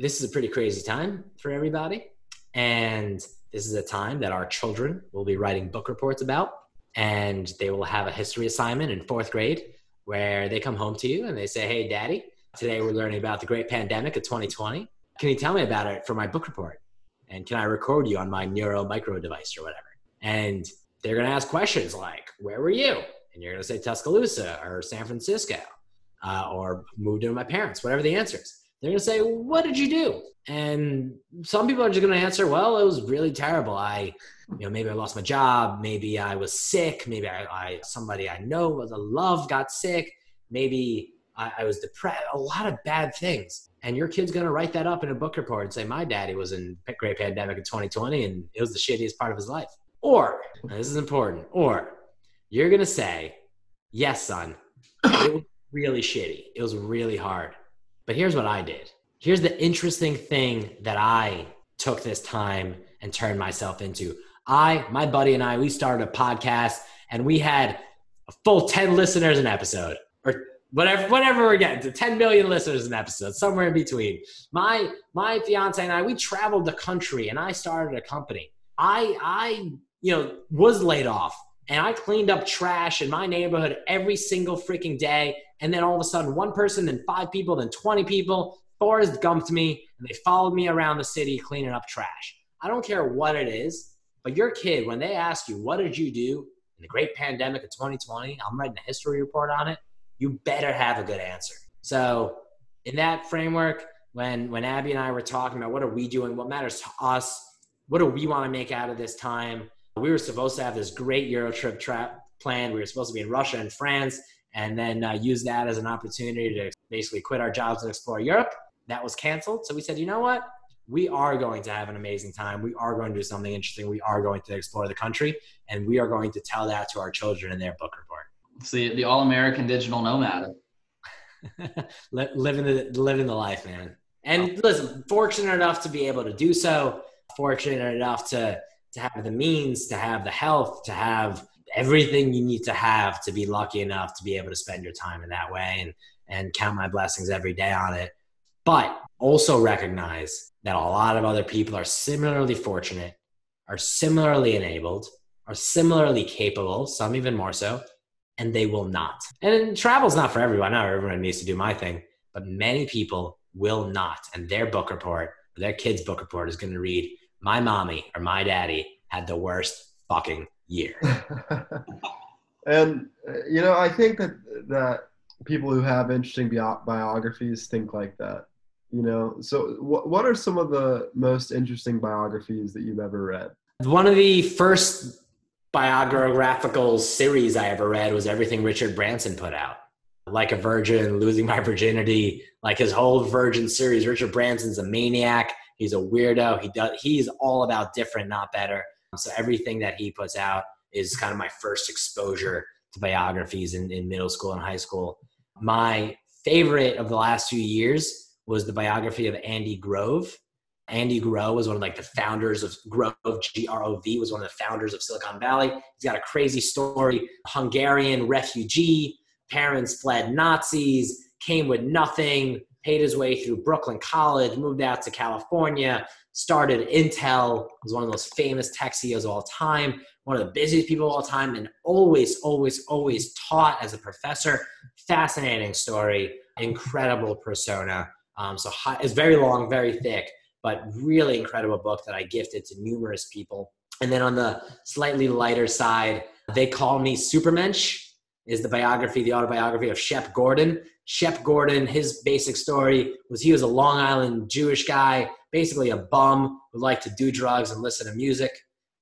This is a pretty crazy time for everybody. And this is a time that our children will be writing book reports about. And they will have a history assignment in fourth grade where they come home to you and they say, Hey, daddy, today we're learning about the great pandemic of 2020. Can you tell me about it for my book report? And can I record you on my Neuro micro device or whatever? And they're going to ask questions like, Where were you? And you're going to say Tuscaloosa or San Francisco uh, or moved in with my parents, whatever the answer is. They're going to say, What did you do? And some people are just going to answer, Well, it was really terrible. I, you know, maybe I lost my job. Maybe I was sick. Maybe I, I somebody I know was a love got sick. Maybe I, I was depressed. A lot of bad things. And your kid's going to write that up in a book report and say, My daddy was in great pandemic in 2020 and it was the shittiest part of his life. Or, this is important, or you're going to say, Yes, son, it was really shitty. It was really hard. But here's what I did. Here's the interesting thing that I took this time and turned myself into. I, my buddy, and I, we started a podcast and we had a full 10 listeners an episode or whatever whatever we're getting to 10 million listeners an episode somewhere in between my my fiance and i we traveled the country and i started a company i i you know was laid off and i cleaned up trash in my neighborhood every single freaking day. And then all of a sudden one person then five people then 20 people forrest gumped me and they followed me around the city cleaning up trash. I don't care what it is but your kid when they ask you what did you do in the great pandemic of 2020 i'm writing a history report on it. You better have a good answer. So, in that framework, when when Abby and I were talking about what are we doing, what matters to us, what do we want to make out of this time, we were supposed to have this great Euro trip trap planned. We were supposed to be in Russia and France, and then uh, use that as an opportunity to basically quit our jobs and explore Europe. That was canceled. So we said, you know what? We are going to have an amazing time. We are going to do something interesting. We are going to explore the country, and we are going to tell that to our children in their book report. It's the, the all American digital nomad. <laughs> Li- living the living the life, man. And listen, fortunate enough to be able to do so. Fortunate enough to to have the means, to have the health, to have everything you need to have to be lucky enough to be able to spend your time in that way, and and count my blessings every day on it. But also recognize that a lot of other people are similarly fortunate, are similarly enabled, are similarly capable, some even more so, and they will not. And travel's not for everyone. Not everyone needs to do my thing, but many people will not. And their book report, their kid's book report, is going to read, "My mommy or my daddy had the worst fucking year." <laughs> and uh, you know, I think that that people who have interesting bio- biographies think like that. You know, so what what are some of the most interesting biographies that you've ever read? One of the first biographical series I ever read was everything Richard Branson put out. Like a Virgin, Losing My Virginity, like his whole Virgin series. Richard Branson's a maniac. He's a weirdo. He does. He's all about different, not better. So everything that he puts out is kind of my first exposure to biographies in, in middle school and high school. My favorite of the last few years was the biography of Andy Grove. Andy Grove was one of like the founders of Grove, G-R-O-V, was one of the founders of Silicon Valley. He's got a crazy story. Hungarian refugee, parents fled Nazis, came with nothing, paid his way through Brooklyn College, moved out to California, started Intel, was one of the most famous tech CEOs of all time, one of the busiest people of all time, and always, always, always taught as a professor. Fascinating story, incredible persona. Um, so high, it's very long, very thick, but really incredible book that I gifted to numerous people. And then on the slightly lighter side, they call me Supermensch is the biography, the autobiography of Shep Gordon. Shep Gordon, his basic story was he was a Long Island Jewish guy, basically a bum who liked to do drugs and listen to music.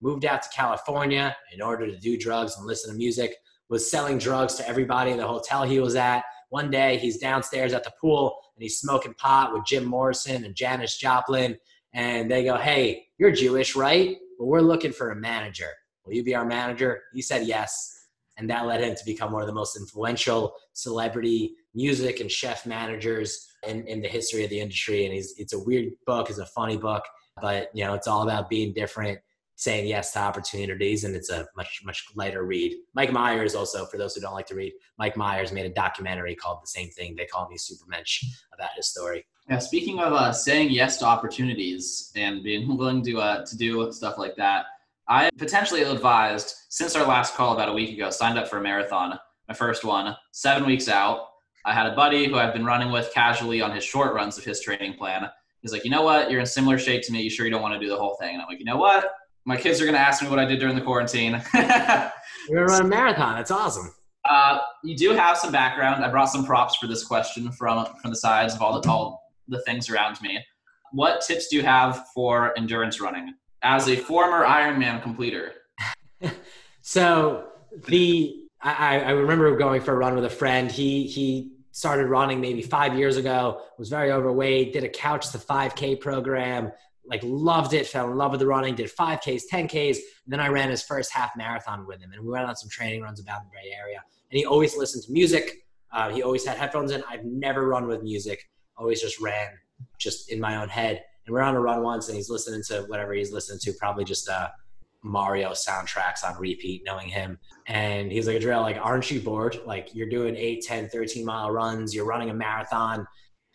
Moved out to California in order to do drugs and listen to music. Was selling drugs to everybody in the hotel he was at. One day he's downstairs at the pool and he's smoking pot with Jim Morrison and Janis Joplin. And they go, Hey, you're Jewish, right? Well, we're looking for a manager. Will you be our manager? He said yes and that led him to become one of the most influential celebrity music and chef managers in, in the history of the industry. And he's, it's a weird book, it's a funny book, but you know, it's all about being different, saying yes to opportunities, and it's a much, much lighter read. Mike Myers also, for those who don't like to read, Mike Myers made a documentary called The Same Thing. They call me Supermensch about his story. Yeah, speaking of uh, saying yes to opportunities and being <laughs> willing to uh, to do stuff like that, I potentially advised since our last call about a week ago, signed up for a marathon, my first one, seven weeks out. I had a buddy who I've been running with casually on his short runs of his training plan. He's like, you know what? You're in similar shape to me. You sure you don't want to do the whole thing? And I'm like, you know what? My kids are going to ask me what I did during the quarantine. <laughs> You're going to run a marathon. That's awesome. Uh, you do have some background. I brought some props for this question from from the sides of all the all the things around me. What tips do you have for endurance running? as a former Ironman completer? <laughs> so the I, I remember going for a run with a friend. He he started running maybe five years ago. Was very overweight. Did a couch to 5K program. Like loved it. Fell in love with the running. Did 5Ks, 10Ks. then I ran his first half marathon with him, and we went on some training runs about the Bay Area. And he always listened to music. Uh, he always had headphones in. I've never run with music. Always just ran just in my own head and we're on a run once and he's listening to whatever he's listening to, probably just uh, Mario soundtracks on repeat, knowing him. And he's like, Drill, like, aren't you bored? Like, you're doing 8, 10, 13 mile runs, you're running a marathon,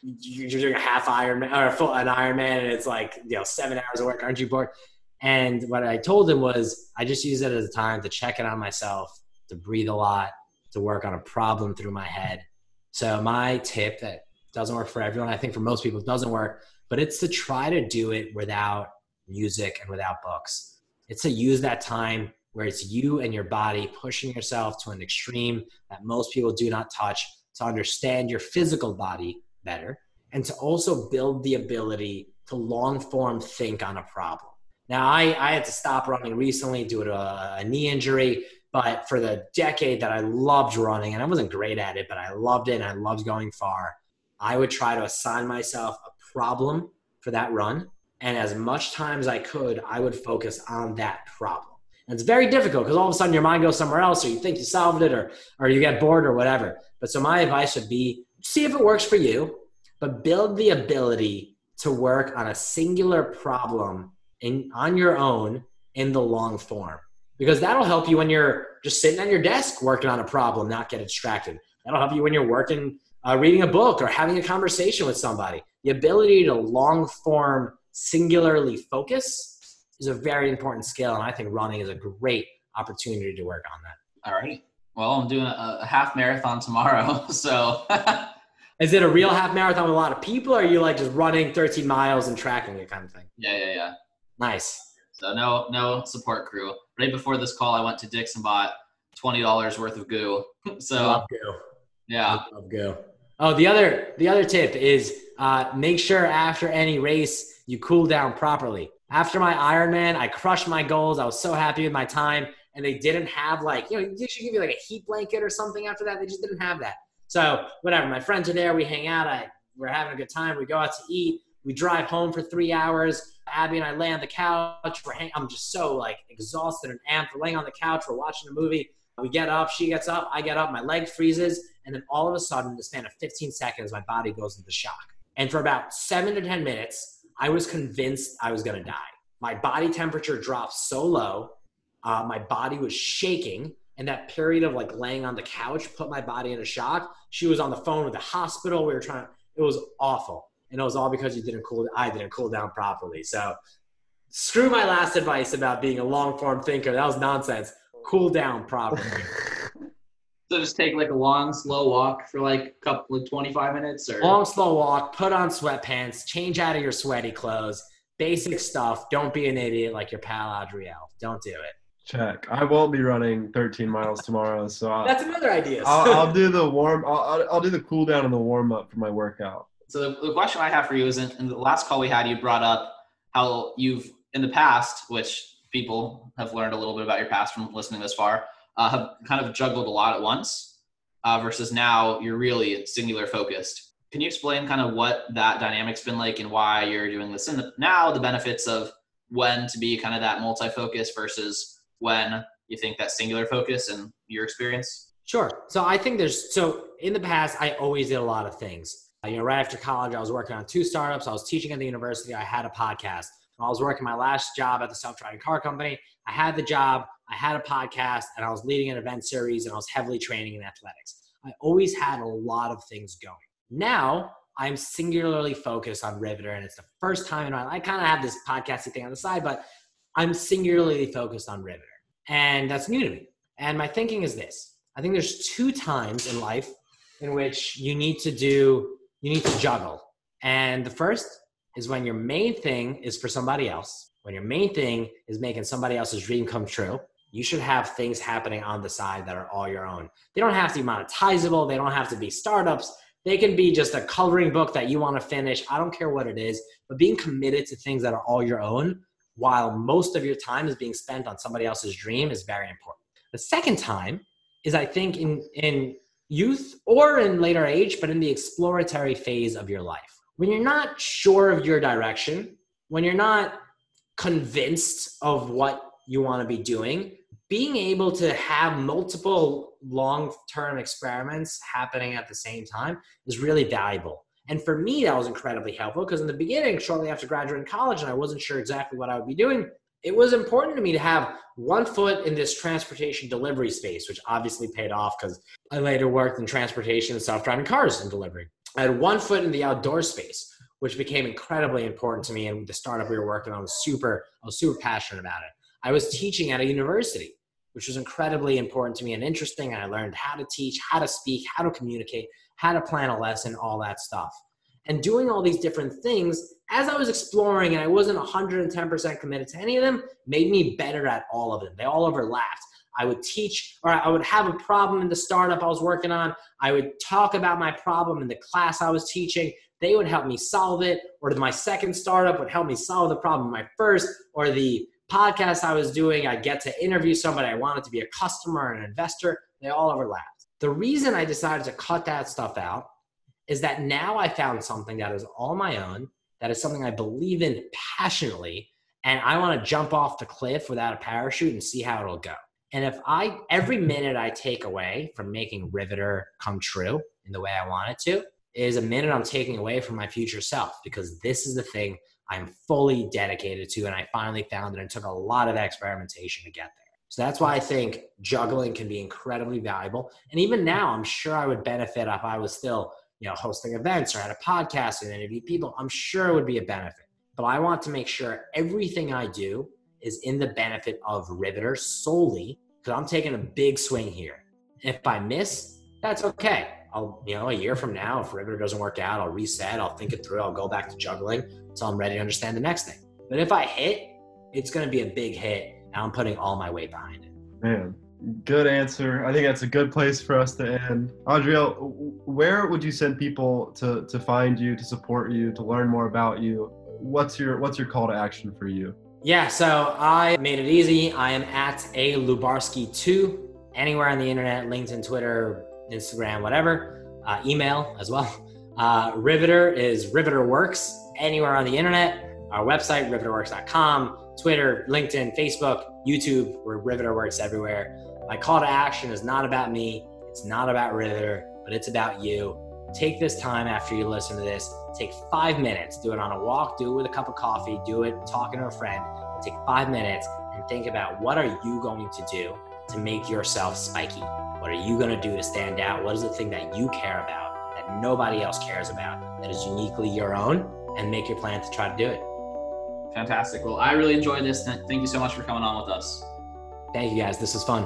you're doing a half Ironman or full, an Ironman, and it's like, you know, seven hours of work. Aren't you bored? And what I told him was, I just use it as a time to check in on myself, to breathe a lot, to work on a problem through my head. So, my tip that doesn't work for everyone, I think for most people, it doesn't work but it's to try to do it without music and without books. It's to use that time where it's you and your body pushing yourself to an extreme that most people do not touch to understand your physical body better and to also build the ability to long form think on a problem. Now, I, I had to stop running recently due to a, a knee injury, but for the decade that I loved running, and I wasn't great at it, but I loved it and I loved going far, I would try to assign myself a problem for that run. And as much time as I could, I would focus on that problem. And it's very difficult because all of a sudden your mind goes somewhere else, or you think you solved it, or, or you get bored, or whatever. But so my advice would be see if it works for you, but build the ability to work on a singular problem in, on your own in the long form. Because that'll help you when you're just sitting on your desk working on a problem, not get distracted. That'll help you when you're working, uh, reading a book, or having a conversation with somebody the ability to long form singularly focus is a very important skill and i think running is a great opportunity to work on that. All right. Well i'm doing a, a half marathon tomorrow <laughs> so. <laughs> Is it a real half marathon with a lot of people or are you like just running 13 miles and tracking it kind of thing? Yeah yeah yeah. Nice. So no no support crew. Right before this call i went to dick's and bought $20 worth of goo. <laughs> So goo. yeah. Love goo Oh, the other the other tip is uh, make sure after any race you cool down properly. After my Ironman, I crushed my goals. I was so happy with my time, and they didn't have like you know they should give you like a heat blanket or something after that. They just didn't have that. So whatever, my friends are there. We hang out. I we're having a good time. We go out to eat. We drive home for three hours. Abby and I lay on the couch. We're hang- I'm just so like exhausted and amped. We're laying on the couch. We're watching a movie. We get up. She gets up. I get up. My leg freezes, and then all of a sudden, in the span of 15 seconds, my body goes into shock. And for about seven to 10 minutes, I was convinced I was gonna die. My body temperature dropped so low. Uh, my body was shaking and that period of like laying on the couch put my body in a shock. She was on the phone with the hospital. We were trying. It was awful, and it was all because you didn't cool. I didn't cool down properly. So, screw my last advice about being a long form thinker. That was nonsense. Cool down properly. <laughs> So just take like a long, slow walk for like a couple of 25 minutes or long, slow walk. Put on sweatpants. Change out of your sweaty clothes. Basic stuff. Don't be an idiot like your pal Adriel. Don't do it. Check. I won't be running 13 miles tomorrow, so I'll, That's another idea. I'll, I'll <laughs> do the warm. I'll, I'll, I'll do the cool down and the warm up for my workout. So the, the question I have for you is in, in the last call we had, you brought up how you've in the past, which people have learned a little bit about your past from listening this far, uh, have kind of juggled a lot at once, uh, versus now you're really singular focused. Can you explain kind of what that dynamic's been like and why you're doing this? And the, now the benefits of when to be kind of that multi-focus versus when you think that singular focus and your experience? Sure. So I think there's so in the past I always did a lot of things. You know, right after college, I was working on two startups. I was teaching at the university. I had a podcast. I was working my last job at the self-driving car company, I had the job, I had a podcast, and I was leading an event series, and I was heavily training in athletics. I always had a lot of things going. Now I'm singularly focused on Riveter, and it's the first time in my life. I kind of have this podcasting thing on the side, but I'm singularly focused on Riveter. And that's new to me. And my thinking is this I think there's two times in life in which you need to do, you need to juggle. And the first is when your main thing is for somebody else, when your main thing is making somebody else's dream come true. You should have things happening on the side that are all your own. They don't have to be monetizable, they don't have to be startups. They can be just a coloring book that you want to finish. I don't care what it is, but being committed to things that are all your own while most of your time is being spent on somebody else's dream is very important. The second time is I think in in youth or in later age, but in the exploratory phase of your life. When you're not sure of your direction, when you're not convinced of what you want to be doing, being able to have multiple long-term experiments happening at the same time is really valuable. And for me, that was incredibly helpful because in the beginning, shortly after graduating college, and I wasn't sure exactly what I would be doing, it was important to me to have one foot in this transportation delivery space, which obviously paid off because I later worked in transportation and self-driving cars and delivery. I had one foot in the outdoor space, which became incredibly important to me. And the startup we were working on was super, I was super passionate about it. I was teaching at a university, which was incredibly important to me and interesting. And I learned how to teach, how to speak, how to communicate, how to plan a lesson, all that stuff. And doing all these different things as I was exploring and I wasn't 110% committed to any of them made me better at all of them. They all overlapped. I would teach or I would have a problem in the startup I was working on. I would talk about my problem in the class I was teaching. They would help me solve it. Or my second startup would help me solve the problem my first. Or the podcast I was doing, I'd get to interview somebody I wanted to be a customer and an investor. They all overlapped. The reason I decided to cut that stuff out is that now I found something that is all my own, that is something I believe in passionately, and I want to jump off the cliff without a parachute and see how it'll go. And if I, every minute I take away from making Riveter come true in the way I want it to, is a minute I'm taking away from my future self because this is the thing I'm fully dedicated to. And I finally found it and took a lot of experimentation to get there. So that's why I think juggling can be incredibly valuable. And even now, I'm sure I would benefit if I was still, you know, hosting events or had a podcast and interview people. I'm sure it would be a benefit. But I want to make sure everything I do is in the benefit of Riveter solely because I'm taking a big swing here. If I miss, that's okay. I'll, you know, a year from now, if Riveter doesn't work out, I'll reset, I'll think it through, I'll go back to juggling until I'm ready to understand the next thing. But if I hit, it's going to be a big hit and I'm putting all my weight behind it. Man, good answer. I think that's a good place for us to end. Adriel, where would you send people to to find you, to support you, to learn more about you? What's your what's your call to action for you? Yeah, so I made it easy. I am at a Lubarsky2 anywhere on the internet, LinkedIn, Twitter, Instagram, whatever. Uh, email as well. Uh, Riveter is Riveter Works anywhere on the internet. our website, riveterworks.com, Twitter, LinkedIn, Facebook, YouTube. We're Riveterworks everywhere. My call to action is not about me, it's not about Riveter, but it's about you. Take this time after you listen to this. Take five minutes. Do it on a walk, do it with a cup of coffee, do it talking to a friend. Take five minutes and think about what are you going to do to make yourself spiky? What are you going to do to stand out? What is the thing that you care about that nobody else cares about that is uniquely your own? And make your plan to try to do it. Fantastic. Well, I really enjoyed this. Thank you so much for coming on with us. Thank you guys. This was fun.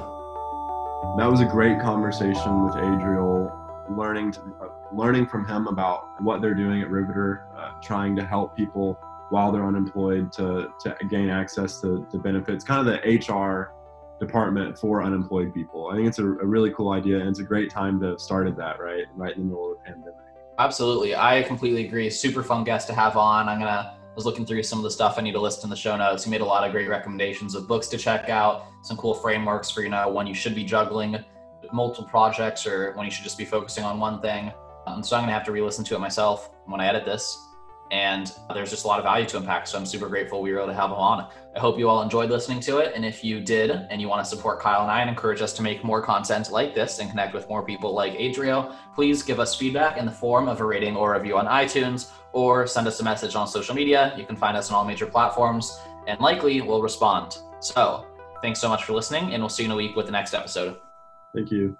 That was a great conversation with Adriel. Learning to, uh, learning from him about what they're doing at Riveter, uh, trying to help people while they're unemployed to, to gain access to, to benefits, kind of the HR department for unemployed people. I think it's a, a, really cool idea and it's a great time to have started that, right? Right in the middle of the pandemic. Absolutely. I completely agree. Super fun guest to have on. I'm going to was looking through some of the stuff I need to list in the show notes. He made a lot of great recommendations of books to check out, some cool frameworks for, you know, when you should be juggling multiple projects or when you should just be focusing on one thing. Um, so I'm going to have to re listen to it myself when I edit this and there's just a lot of value to impact. So I'm super grateful we were able to have him on. I hope you all enjoyed listening to it. And if you did and you want to support Kyle and I and encourage us to make more content like this and connect with more people like Adriel, please give us feedback in the form of a rating or review on iTunes or send us a message on social media. You can find us on all major platforms and likely we'll respond. So thanks so much for listening and we'll see you in a week with the next episode. Thank you.